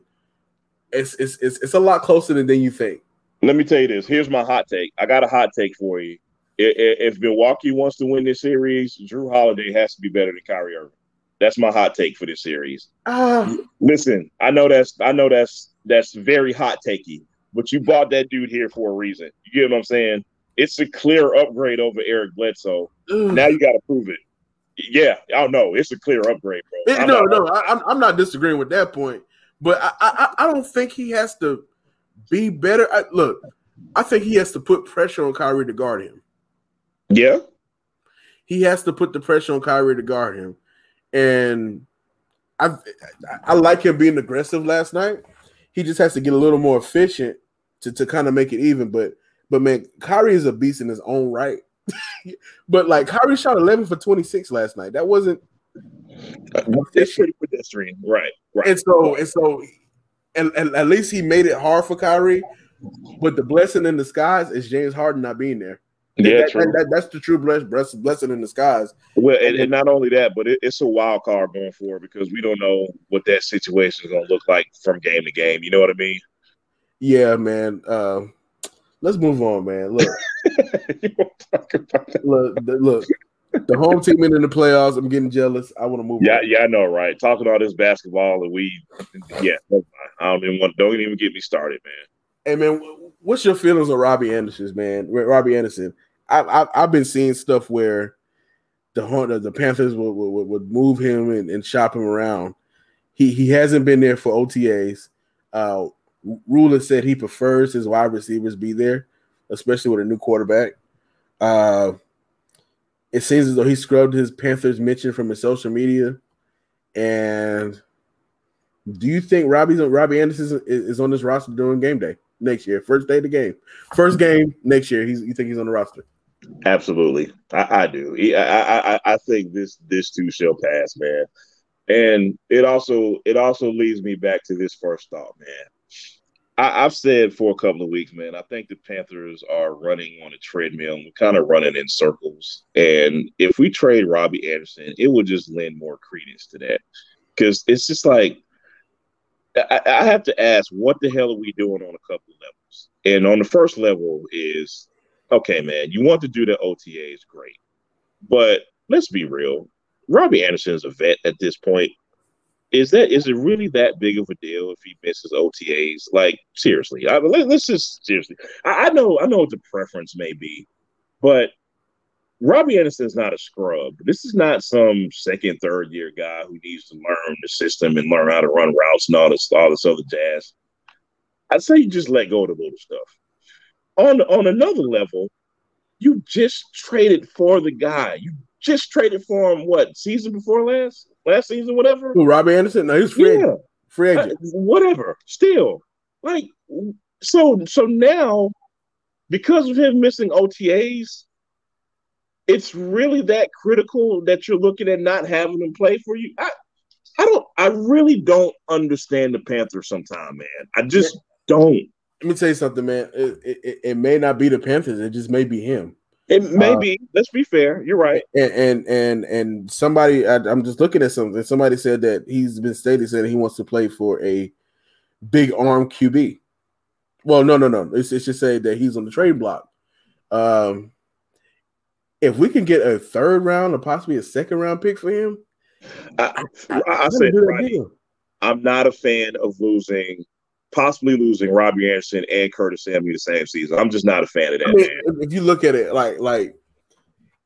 It's it's it's, it's a lot closer than, than you think. Let me tell you this. Here's my hot take. I got a hot take for you if Milwaukee wants to win this series, Jrue Holiday has to be better than Kyrie Irving. That's my hot take for this series. Uh, Listen, I know that's I know that's that's very hot takey, but you bought that dude here for a reason. You get what I'm saying? It's a clear upgrade over Eric Bledsoe. Uh, now you got to prove it. Yeah, I don't know. It's a clear upgrade, bro. It, no, no, I, I'm not disagreeing with that point, but I, I, I don't think he has to be better. I, look, I think he has to put pressure on Kyrie to guard him. Yeah. He has to put the pressure on Kyrie to guard him. And I I like him being aggressive last night. He just has to get a little more efficient to, to kind of make it even. But but man, Kyrie is a beast in his own right. but like Kyrie shot 11 for 26 last night. That wasn't that's pretty pedestrian. Right. Right. And so and so and, and at least he made it hard for Kyrie. But the blessing in disguise is James Harden not being there. Yeah, that, that, that, that's the true blessing, blessing in disguise. Well, and, and not only that, but it, it's a wild card going forward because we don't know what that situation is going to look like from game to game. You know what I mean? Yeah, man. Uh, let's move on, man. Look, look, the, look. The home team in the playoffs. I'm getting jealous. I want to move. Yeah, on. yeah, I know, right? Talking all this basketball and we, yeah, I don't even want. Don't even get me started, man. Hey, man, what's your feelings on Robbie Anderson's man? Robbie Anderson. I, I have been seeing stuff where the the Panthers would, would, would move him and, and, shop him around. he he hasn't been there for OTAs. Uh, Rhule said he prefers his wide receivers be there, especially with a new quarterback. Uh, it seems as though he scrubbed his Panthers mention from his social media. And do you think Robbie's Robbie Anderson is, on this roster during game day next year? First day of the game, first game next year. He's you think he's on the roster? Absolutely, I, I do. I, I I think this this too shall pass, man. And it also it also leads me back to this first thought, man. I, have said for a couple of weeks, man, I think the Panthers are running on a treadmill we're kind of running in circles. And if we trade Robbie Anderson, it would just lend more credence to that. Because it's just like I, I have to ask, what the hell are we doing on a couple levels? And on the first level is okay, man, you want to do the OTAs, great. But let's be real. Robbie Anderson is a vet at this point is that is it really that big of a deal if he misses OTAs? Like seriously, I, let, us just seriously. I, I, know I know what the preference may be, but Robbie Anderson's not a scrub. This is not some second, third year guy who needs to learn the system and learn how to run routes and all this all this other jazz. I'd say you just let go of the little stuff. On on another level, you just traded for the guy. You just traded for him. What season before last? Last season, whatever. Who, Robbie Anderson? No, he's free yeah. Free agent. Whatever. Still, like, so so now, because of him missing OTAs, it's really that critical that you're looking at not having him play for you. I, I don't. I really don't understand the Panthers sometimes, man. I just don't. Let me tell you something, man. It, it, it, may not be the Panthers. It just may be him. It may uh, be. Let's be fair. You're right. And and and, and somebody, I, am just looking at something. Somebody said that he's been stated said he wants to play for a big arm QB. Well, no, no, no. It's, it's just say that he's on the trade block. Um, if we can get a third round or possibly a second round pick for him, I, I, I, I said, I'm not a fan of losing possibly losing Robbie Anderson and Curtis Samuel the same season. I'm just not a fan of that. I mean, if you look at it like like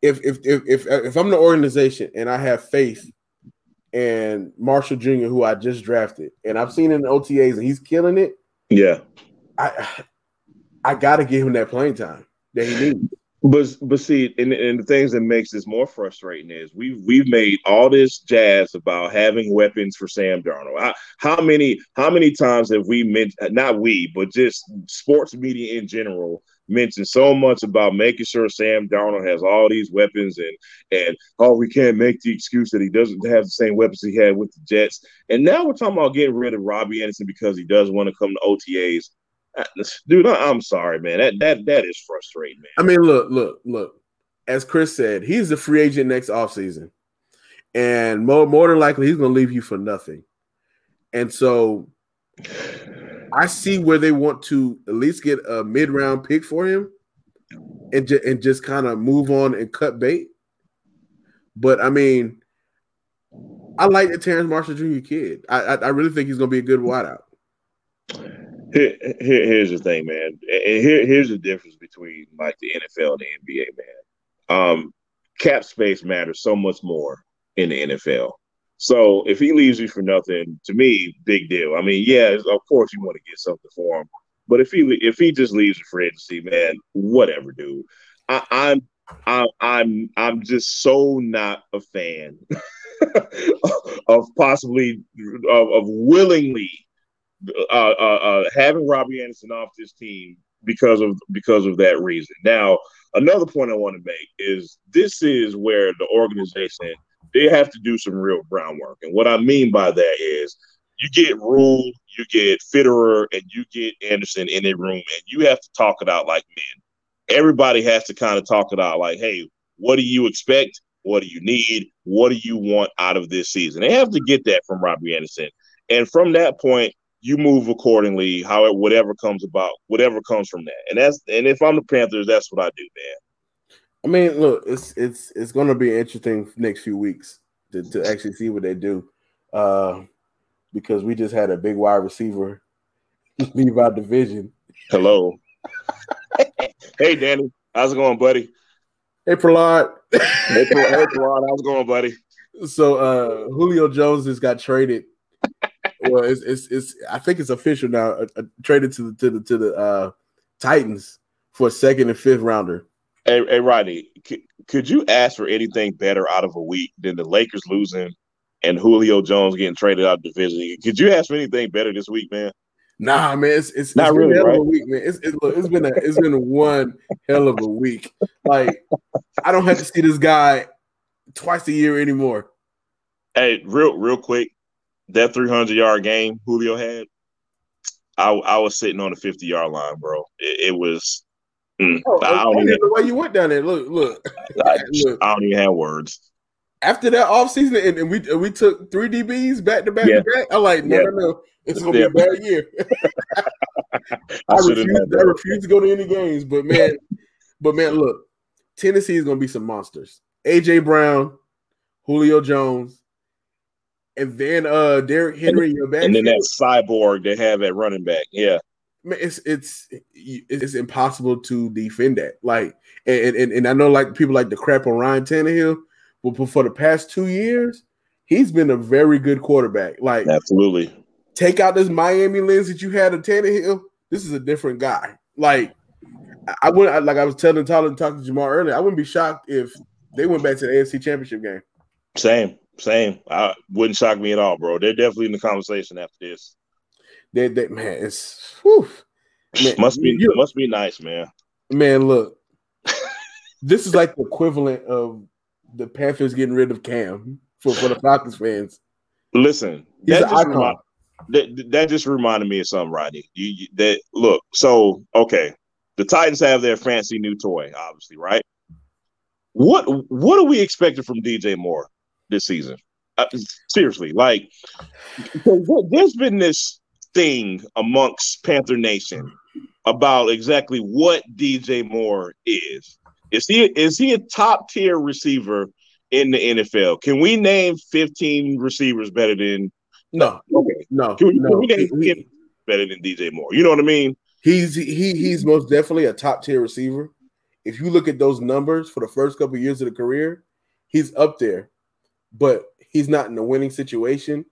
if if if if if I'm the organization and I have faith and Marshall Jr., who I just drafted, and I've seen in the OTAs and he's killing it. Yeah, I I got to give him that playing time that he needs. But but see, and, and the things that makes this more frustrating is we've we've made all this jazz about having weapons for Sam Darnold. I, how many how many times have we mentioned not we, but just sports media in general mentioned so much about making sure Sam Darnold has all these weapons and and oh we can't make the excuse that he doesn't have the same weapons he had with the Jets. And now we're talking about getting rid of Robbie Anderson because he does want to come to OTAs dude, I'm sorry, man. That that that is frustrating, man. I mean, look, look, look. As Chris said, he's a free agent next offseason. And more more than likely he's gonna leave you for nothing. And so I see where they want to at least get a mid-round pick for him and, ju- and just kind of move on and cut bait. But I mean, I like the Terrence Marshall Jr. kid. I, I, I really think he's gonna be a good wideout. Here, here, here's the thing, man. And here, here's the difference between like the NFL and the NBA, man. Um, cap space matters so much more in the NFL. So if he leaves you for nothing, to me, big deal. I mean, yeah, of course you want to get something for him, but if he if he just leaves you for agency, man, whatever, dude. I, I'm I, I'm I'm just so not a fan of possibly of, of willingly uh, uh, uh, having Robbie Anderson off this team because of because of that reason. Now, another point I want to make is this is where the organization they have to do some real groundwork, and what I mean by that is you get Rhule, you get Fitterer, and you get Anderson in a room, and you have to talk it out like men. Everybody has to kind of talk it out like, hey, what do you expect? What do you need? What do you want out of this season? They have to get that from Robbie Anderson. And from that point, you move accordingly, however, whatever comes about, whatever comes from that. And that's and if I'm the Panthers, that's what I do, man. I mean, look, it's it's it's gonna be interesting next few weeks to, to actually see what they do. Uh because we just had a big wide receiver leave our division. Hello. hey Danny, how's it going, buddy? Hey Prahlad. hey, Prahlad, how's it going, buddy? So uh Julio Jones has got traded well, it's, it's it's I think it's official now. Uh, uh, traded to the to the to the uh, Titans for a second and fifth rounder. Hey, hey Rodney, could, could you ask for anything better out of a week than the Lakers losing and Julio Jones getting traded out of the division? Could you ask for anything better this week, man? Nah, man, it's it's, Not it's really, hell right? of a week, man. It's, it's, look, it's been a it's been one hell of a week. Like I don't have to see this guy twice a year anymore. Hey, real real quick, that 300 yard game Julio had, I I was sitting on the 50 yard line, bro. It, it was. mm, Oh, I, I, don't even, know why you went down there. Look, look. I, look. I don't even have words. After that offseason, and, and we and we took three DBs back to back Yeah. to back. I'm like, no, Yeah. no, no. It's gonna Yeah. be a bad year. I, I refuse, I refuse to go to any games, but man, but man, look, Tennessee is gonna be some monsters. AJ Brown, Julio Jones, and then uh Derrick Henry your backfield. And then that cyborg they have at running back. Yeah. man, it's it's it's impossible to defend that. Like, and and, and I know like people like the crap on Ryan Tannehill, but for the past two years, he's been a very good quarterback. Like, Absolutely. take out this Miami lens that you had of Tannehill. This is a different guy. Like, I- wouldn't like I was telling Tyler talking to Jamal earlier. I wouldn't be shocked if they went back to the AFC Championship game. Same. Same. I wouldn't shock me at all, bro. They're definitely in the conversation after this. They, they man, it's whew. Man, must be you- must be nice, man. Man, look, this is like the equivalent of the Panthers getting rid of Cam for, for the Falcons fans. Listen, He's that just, icon. remi- that, that just reminded me of something, Rodney. You, you that look, so okay, the Titans have their fancy new toy, obviously, right? What what are we expecting from DJ Moore this season? Uh, seriously, like there's been this thing amongst Panther Nation about exactly what DJ Moore is. Is he is he a top tier receiver in the NFL? Can we name 15 receivers better than No, okay? no, Can we, can no. we name He- better than DJ Moore? You know what I mean? he's he he's most definitely a top tier receiver. If you look at those numbers for the first couple of years of the career, he's up there, but he's not in a winning situation.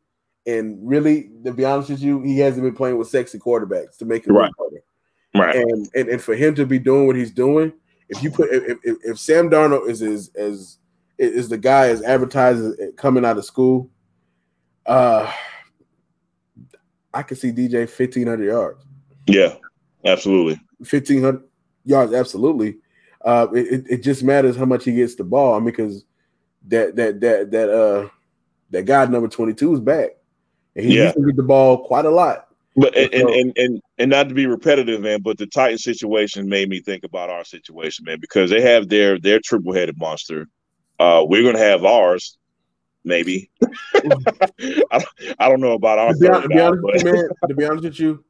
And really, to be honest with you, he hasn't been playing with sexy quarterbacks to make it Right. better. Right. and, and and for him to be doing what he's doing, if you put if if, if Sam Darnold is as as is the guy as advertised coming out of school, uh, I could see DJ fifteen hundred yards, Yeah, absolutely. fifteen hundred yards, absolutely. Uh, it, it- it just matters how much he gets the ball. I mean, because that that that that uh that guy number twenty two is back, and he, Yeah. he can get the ball quite a lot. But and, and, So- and and and not to be repetitive, man, but the Titan situation made me think about our situation, man, because they have their their triple headed monster. Uh, we're gonna have ours, maybe. I, don't, I don't know about our to be, hon- third to be honest with you, man, to be honest with you,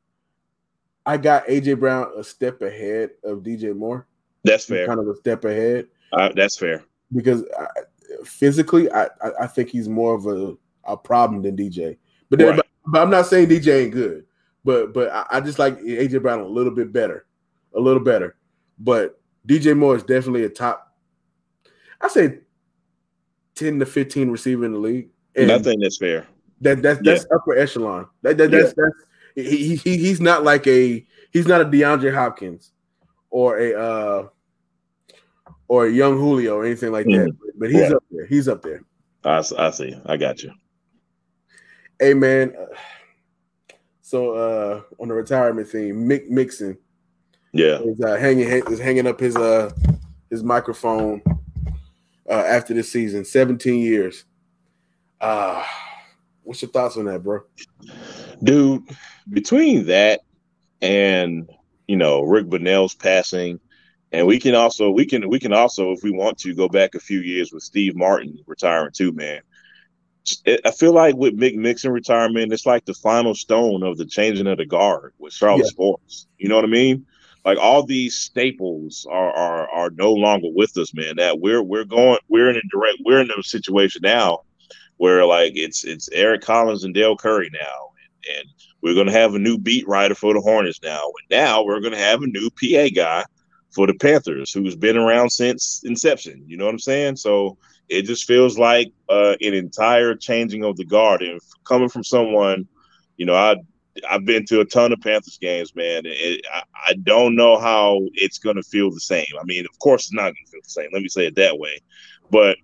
I got AJ Brown a step ahead of DJ Moore, that's fair. kind of a step ahead Uh, that's fair. because I, physically, I, I I think he's more of a, a problem than DJ. But, then, Right. but but I'm not saying DJ ain't good, but but I, I just like AJ Brown a little bit better, a little better. But DJ Moore is definitely a top. I say ten to fifteen receiver in the league. And I think that's fair. That that's that's upper echelon. That, that that's that's he, he he's not like a he's not a DeAndre Hopkins or a uh or young Julio or anything like that. But he's Right. up there. He's up there. I, I see. I got you. Hey man. uh, So uh on the retirement theme, Mick Mixon Yeah. is uh, hanging is hanging up his uh his microphone uh after this season. 17 years. Uh what's your thoughts on that, bro? dude between that and you know rick Bonnell's passing and we can also we can we can also if we want to go back a few years with steve martin retiring too man i feel like with mick mixon retirement it's like the final stone of the changing of the guard with charlotte Yeah. sports you know what i mean like all these staples are are are no longer with us man that we're we're going we're in a direct we're in a situation now where like it's it's eric collins and dell curry now and we're going to have a new beat writer for the Hornets now. And now we're going to have a new PA guy for the Panthers who's been around since inception. You know what I'm saying? So it just feels like uh, an entire changing of the guard. And coming from someone, You know, I I've been to a ton of Panthers games, man. It, I, I don't know how it's going to feel the same. I mean, of course, it's not going to feel the same. Let me say it that way. But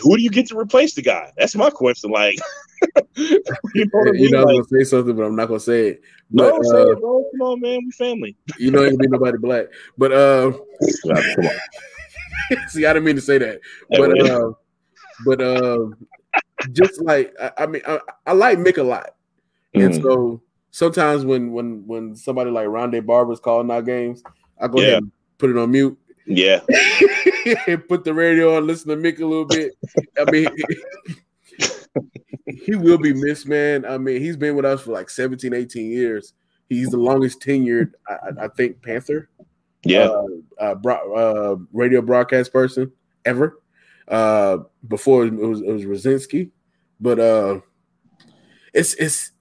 who do you get to replace the guy? That's my question. Like, you know, I, mean? know like, I'm gonna say something, but I'm not gonna say it. But, no, say uh, it, bro. Come on, man. We family. You know, ain't gonna be nobody black. But uh, come on. See, I didn't mean to say that, but uh, but uh, just like I, I mean, I, I, like Mick a lot, mm. and so sometimes when when when somebody like Rondé Barber's calling our games, I go yeah. ahead and put it on mute. Yeah, and put the radio on, listen to Mick a little bit. I mean, he will be missed, man. I mean, he's been with us for like 17, 18 years. He's the longest tenured, I, I think, Panther. Yeah, uh, uh, bro- uh, radio broadcast person ever. Uh, before it was, it was Rosinski, but uh, it's it's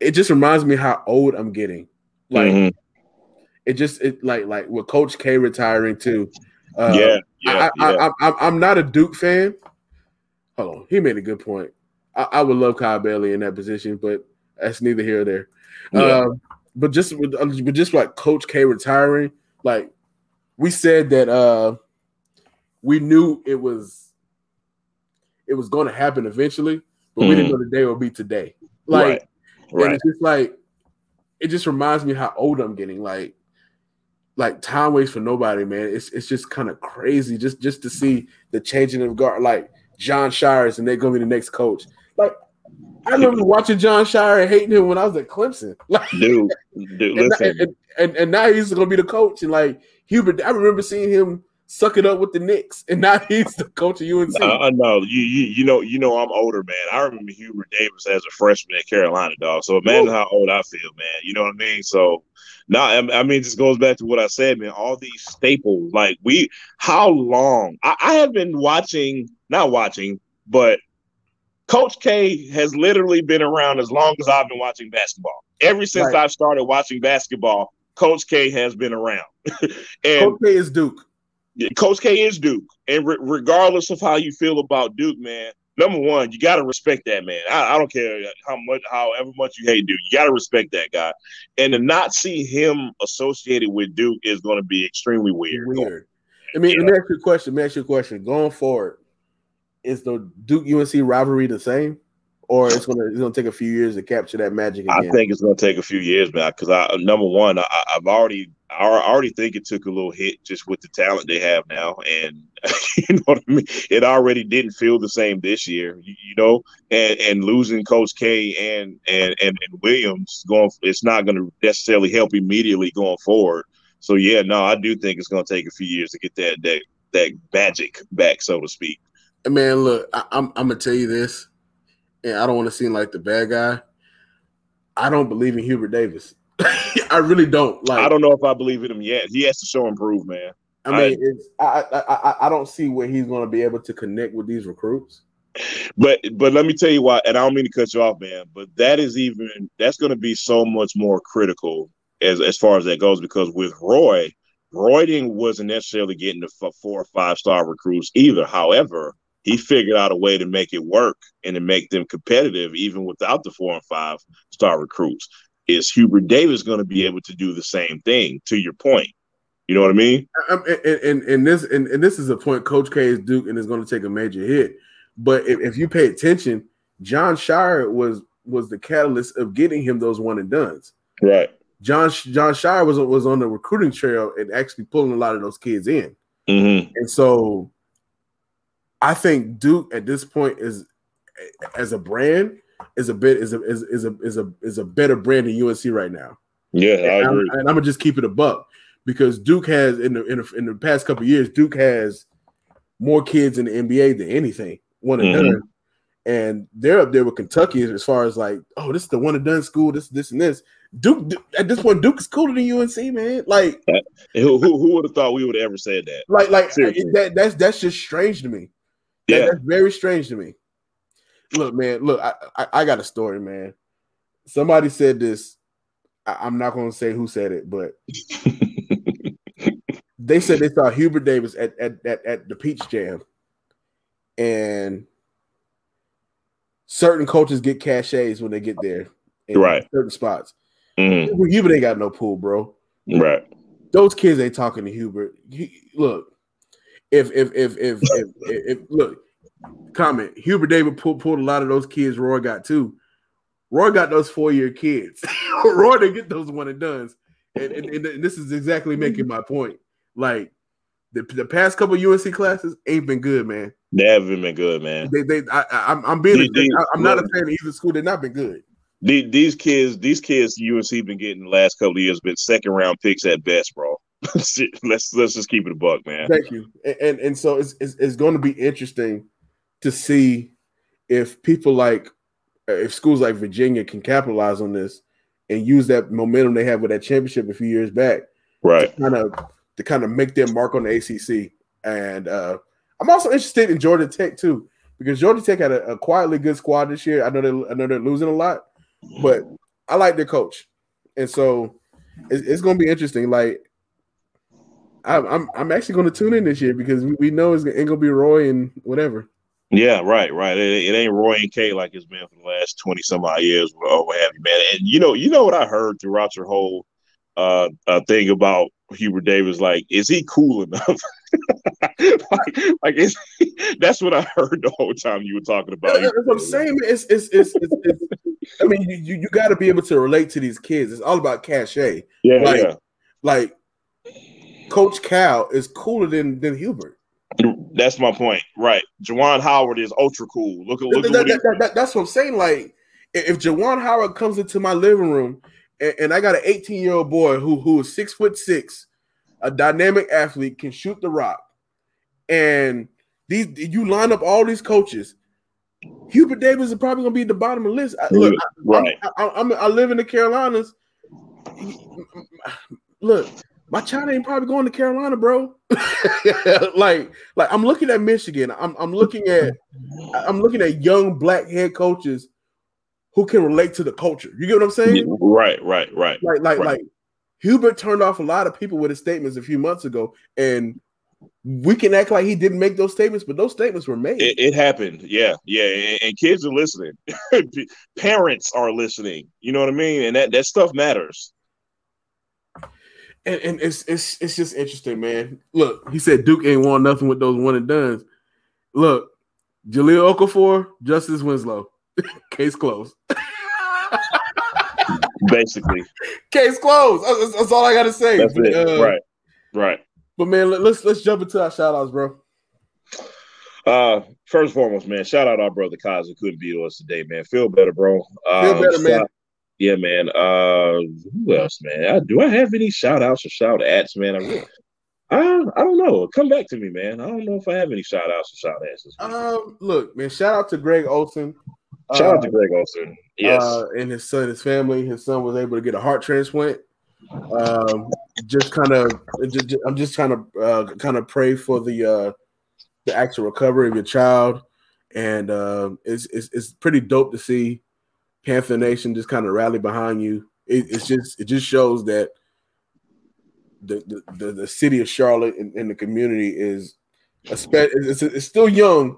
it just reminds me how old I'm getting. Like mm-hmm. it just it like like with Coach K retiring too. Uh, yeah, yeah, I, yeah. I, I, I'm not a Duke fan. Hold on, he made a good point. I, I would love Kyle Bailey in that position, but that's neither here or there. Yeah. Uh, but just with, uh, with just like Coach K retiring, like we said that uh we knew it was it was going to happen eventually, but mm. we didn't mm-hmm. know the day would be today. Like, right. Right. and it's just like it just reminds me how old I'm getting. Like, like time waits for nobody, man. It's it's just kind of crazy just just to see the changing of guard. Like Jon Scheyer, and they're gonna be the next coach. Like I remember watching Jon Scheyer and hating him when I was at Clemson. Like, dude, dude, and, and, and, and, now he's gonna be the coach. And like Hubert, I remember seeing him suck it up with the Knicks, and now he's the coach of UNC. I know you, you, you know, you know, I'm older, man. I remember Hubert Davis as a freshman at Carolina, dog. So imagine Whoa. how old I feel, man. You know what I mean? So now, I mean, this goes back to what I said, man. All these staples, like we, how long? I, I have been watching, not watching, but Coach K has literally been around as long as I've been watching basketball. Ever since right. I've started watching basketball, Coach K has been around. and Coach K is Duke. Coach K is Duke, and re- regardless of how you feel about Duke, man, number one, you got to respect that man. I, I, don't care how much, however much you hate Duke, you got to respect that guy. And to not see him associated with Duke is going to be extremely weird. Weird. I mean, let me ask you a question. Let me ask you a question. Going forward, is the Duke UNC rivalry the same? or it's gonna it's gonna take a few years to capture that magic. Again? I think it's gonna take a few years, man. Because I uh, number one, I, have already I already think it took a little hit just with the talent they have now, and you know what I mean. It already didn't feel the same this year, you, you know, and and losing Coach K and and and, and Williams going, it's not going to necessarily help immediately going forward. So yeah, no, I do think it's going to take a few years to get that that that magic back, so to speak. Man, look, I, I'm I'm gonna tell you this and I don't want to seem like the bad guy. I don't believe in Hubert Davis. I really don't. Like I don't know if I believe in him yet. He has to show improve, man. I mean, I, it's, I, I I don't see where he's going to be able to connect with these recruits. But but let me tell you why, and I don't mean to cut you off, man. But that is even that's going to be so much more critical as as far as that goes because with Roy, Royding wasn't necessarily getting the four or five star recruits either. However, he figured out a way to make it work and to make them competitive even without the four and five star recruits. Is Hubert Davis going to be able to do the same thing? To your point, you know what I mean? And, and, and this and, and, this is a point. Coach K is Duke and is going to take a major hit. But if, if you pay attention, Jon Scheyer was was the catalyst of getting him those one and duns. Right. John Jon Scheyer was was on the recruiting trail and actually pulling a lot of those kids in. Mm-hmm. And so I think Duke at this point is as a brand is a bit is a is, is a is a is a better brand than UNC right now. Yeah, I agree. I'm, and I'm gonna just keep it a buck because Duke has in the in the, in the past couple years, Duke has more kids in the NBA than anything one and mm-hmm. done, and they're up there with Kentucky as far as like, oh, this is the one and done school, this this and this. Duke, Duke at this point, Duke is cooler than UNC, man. Like, who who, who would have thought we would have ever said that? Like, like that, that's that's just strange to me. Yeah, that, that's very strange to me. Look, man, look, I, I, I got a story, man. Somebody said this. I, am not going to say who said it, but they said they saw Hubert Davis at, at, at, at the Peach Jam, and certain coaches get cachets when they get there. in Right. certain spots. Mhm. Hubert ain't got no pool, bro. Right. Those kids ain't talking to Hubert. He, look, if if if if if, if, if look, comment Hubert David pulled pulled a lot of those kids. Roy got too. Roy got those four year kids. Roy didn't get those one and duns. And, and, and this is exactly making my point. Like the, the past couple UNC classes ain't been good, man. They haven't been good, man. They, they, I, I, I'm, I'm being, They- they- I, am not a fan of either school. They've not been good. The- These kids, these kids, UNC been getting the last couple of years been second round picks at best, bro. let's let's just keep it a buck, man. Thank you. And and, and so it's, it's it's going to be interesting to see if people like if schools like Virginia can capitalize on this and use that momentum they had with that championship a few years back Right. kind of to kind of make their mark on the ACC. And uh, I'm also interested in Georgia Tech too because Georgia Tech had a, a quietly good squad this year. I know they I know they're losing a lot, but I like their coach, and so it's, it's going to be interesting. Like I'm I'm, I'm actually going to tune in this year because we, we know it's ain't to be Roy and whatever. Yeah, right, right. It, it ain't Roy and K like it's been for the last twenty some odd years or what have you, man. And you know, you know what I heard throughout your whole uh, uh thing about Hubert Davis. Like, is he cool enough? like, like is he, that's what I heard the whole time you were talking about. That's what I'm saying. It's it's it's, it's, it's I mean you you, you got to be able to relate to these kids. It's all about cachet. Yeah, Like- yeah. Like Coach Cal is cooler than than Hubert. That's my point. Right. Juwan Howard is ultra cool. Look at look That- that- that- that- that- that's what I'm saying. Like, if Juwan Howard comes into my living room and, and I got an 18 year old boy who who is six foot six, a dynamic athlete, can shoot the rock, and these you line up all these coaches, Hubert Davis is probably gonna be at the bottom of the list. I, look, right. I, I, I'm, I live in the Carolinas. Look, my child ain't probably going to Carolina, bro. like, like I'm looking at Michigan. I'm, I'm looking at, I'm looking at young black head coaches who can relate to the culture. You get what I'm saying? Right, right, right. Like, like, Right. like Hubert turned off a lot of people with his statements a few months ago, and we can act like he didn't make those statements, but those statements were made. It, it happened. Yeah, yeah. And, and kids are listening. Parents are listening. You know what I mean? And that, that stuff matters. And, and it's it's it's just interesting, man. Look, he said Duke ain't won nothing with those one and duns. Look, Jahlil Okafor, Justice Winslow, case closed. Basically. Case closed. That's, that's all I gotta say. That's it. Uh, right. Right. But man, let, us let's jump into our shout outs, bro. Uh, first and foremost, man, shout out our brother Kaiser couldn't be with us today, man. Feel better, bro. Feel Um, better, man. shout- Yeah, man. Uh, who else, man? I, do I have any shout outs or shout ats, man? I, really, I, I don't know. Come back to me, man. I don't know if I have any shout outs or shout this. Um, look, man, shout out to Greg Olsen. shout Uh, out to Greg Olsen. Yes. uh, and his son, his family. His son was able to get a heart transplant. Um, just kind of, just, I'm just trying to uh, kind of pray for the uh, the actual recovery of your child, and uh, it's, it's it's pretty dope to see Panther Nation just kind of rally behind you. It, it's just it just shows that the the, the, the city of Charlotte and, and the community is a spe- it's, it's still young,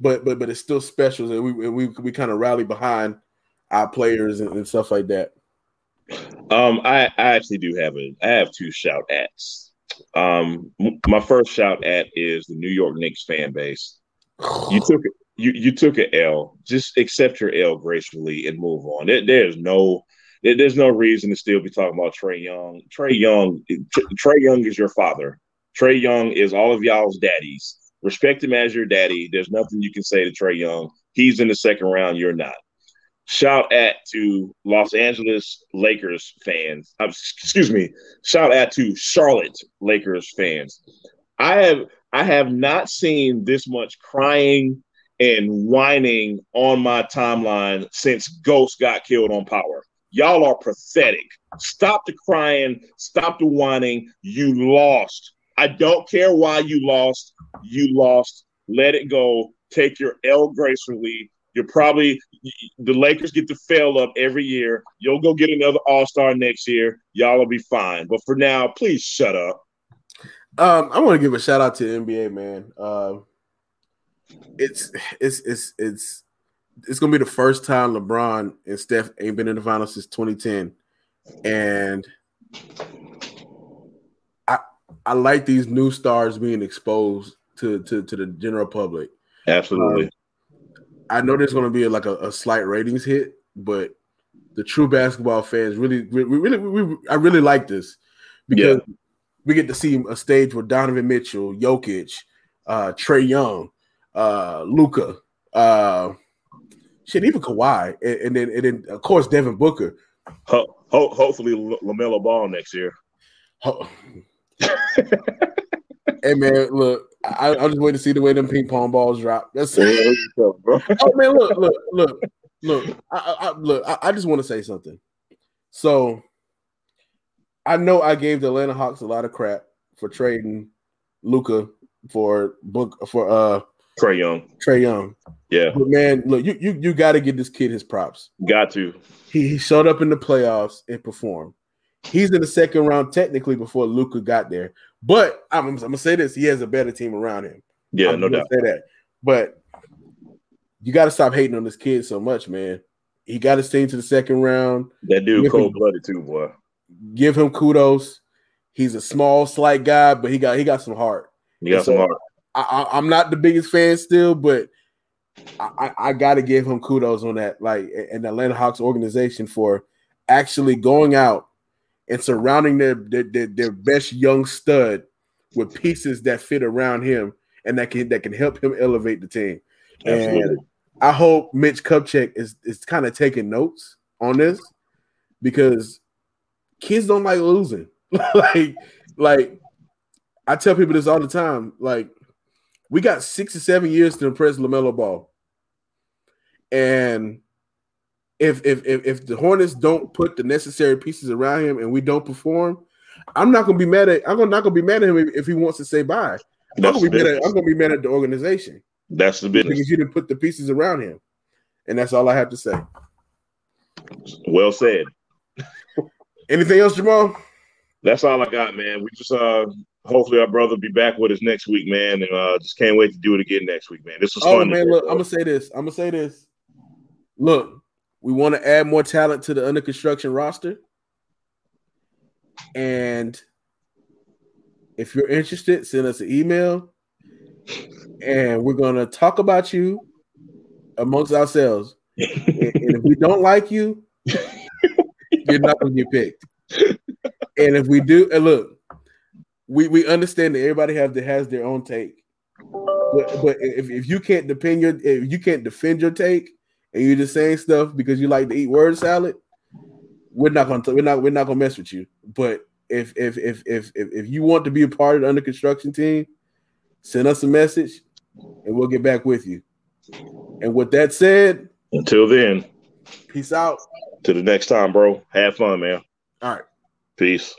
but but but it's still special. And we we we kind of rally behind our players and, and stuff like that. Um, I, I actually do have a I have two shout ats. Um, my first shout at is the New York Knicks fan base. You took it. You you took an L. Just accept your L gracefully and move on. There, there's no there- there's no reason to still be talking about Trae Young. Trae Young Trae Young is your father. Trae Young is all of y'all's daddies. Respect him as your daddy. There's nothing you can say to Trae Young. He's in the second round. You're not. Shout at to Los Angeles Lakers fans. Uh, excuse me. Shout out to Charlotte Lakers fans. I have I have not seen this much crying and whining on my timeline since Ghost got killed on Power. Y'all are pathetic. Stop the crying. Stop the whining. You lost. I don't care why you lost. You lost. Let it go. Take your L gracefully. You're probably the Lakers get to fail up every year. You'll go get another All Star next year. Y'all will be fine. But for now, please shut up. Um, I want to give a shout out to the NBA, man. Um, it's it's it's it's it's gonna be the first time LeBron and Steph ain't been in the finals since 2010, and I I like these new stars being exposed to to, to the general public. Absolutely. Um, I know there's going to be like a, a, slight ratings hit, but the true basketball fans really, really, really, we, I really like this because yeah. we get to see a stage where Donovan Mitchell, Jokic, uh, Trae Young, uh, Luka, uh, shit, even Kawhi, and, and, then and then of course Devin Booker. Ho- ho- hopefully LaMelo Ball next year. Ho- hey man, look, I, I just wait to see the way them ping pong balls drop. That's it. oh man, look, look, look, look. I, I look. I, I just want to say something. So, I know I gave the Atlanta Hawks a lot of crap for trading Luka for book for uh Trae Young. Trae Young. Yeah. But man, look, you you you got to give this kid his props. Got to. He, he showed up in the playoffs and performed. He's in the second round technically before Luka got there. But I'm, I'm, gonna say this: he has a better team around him. Yeah, I'm no doubt. Say that, but you got to stop hating on this kid so much, man. He got his team to the second round. That dude cold blooded too, boy. Give him kudos. He's a small, slight guy, but he got he got some heart. He got so some heart. I, am not the biggest fan still, but I, I got to give him kudos on that. Like, and the Atlanta Hawks organization for actually going out and surrounding their, their, their, their best young stud with pieces that fit around him and that can that can help him elevate the team. Absolutely. And I hope Mitch Kupchak is is kind of taking notes on this because kids don't like losing. like like I tell people this all the time. Like we got six or seven years to impress LaMelo Ball, and if if if, if the Hornets don't put the necessary pieces around him and we don't perform, I'm not gonna be mad at I'm not gonna be mad at him if, he wants to say bye. I'm gonna, be mad at, I'm gonna be mad at the organization. That's the business because you didn't put the pieces around him, and that's all I have to say. Well said. Anything else, Jamal? That's all I got, man. We just uh hopefully our brother be back with us next week, man. And uh just can't wait to do it again next week, man. This was oh, fun. man, look, I'm gonna say this. I'm gonna say this. Look, we want to add more talent to the under construction roster. And if you're interested, send us an email and we're going to talk about you amongst ourselves. and if we don't like you, you're not to get picked. And if we do, and look, we, we understand that everybody has, has their own take. But, but if, if you can't defend your if you can't defend your take, and you're just saying stuff because you like to eat word salad, we're not gonna we're not we're not gonna mess with you. But if if if if if, if you want to be a part of the under construction team, send us a message and we'll get back with you. And with that said, until then, peace out. To the next time, bro. Have fun, man. All right. Peace.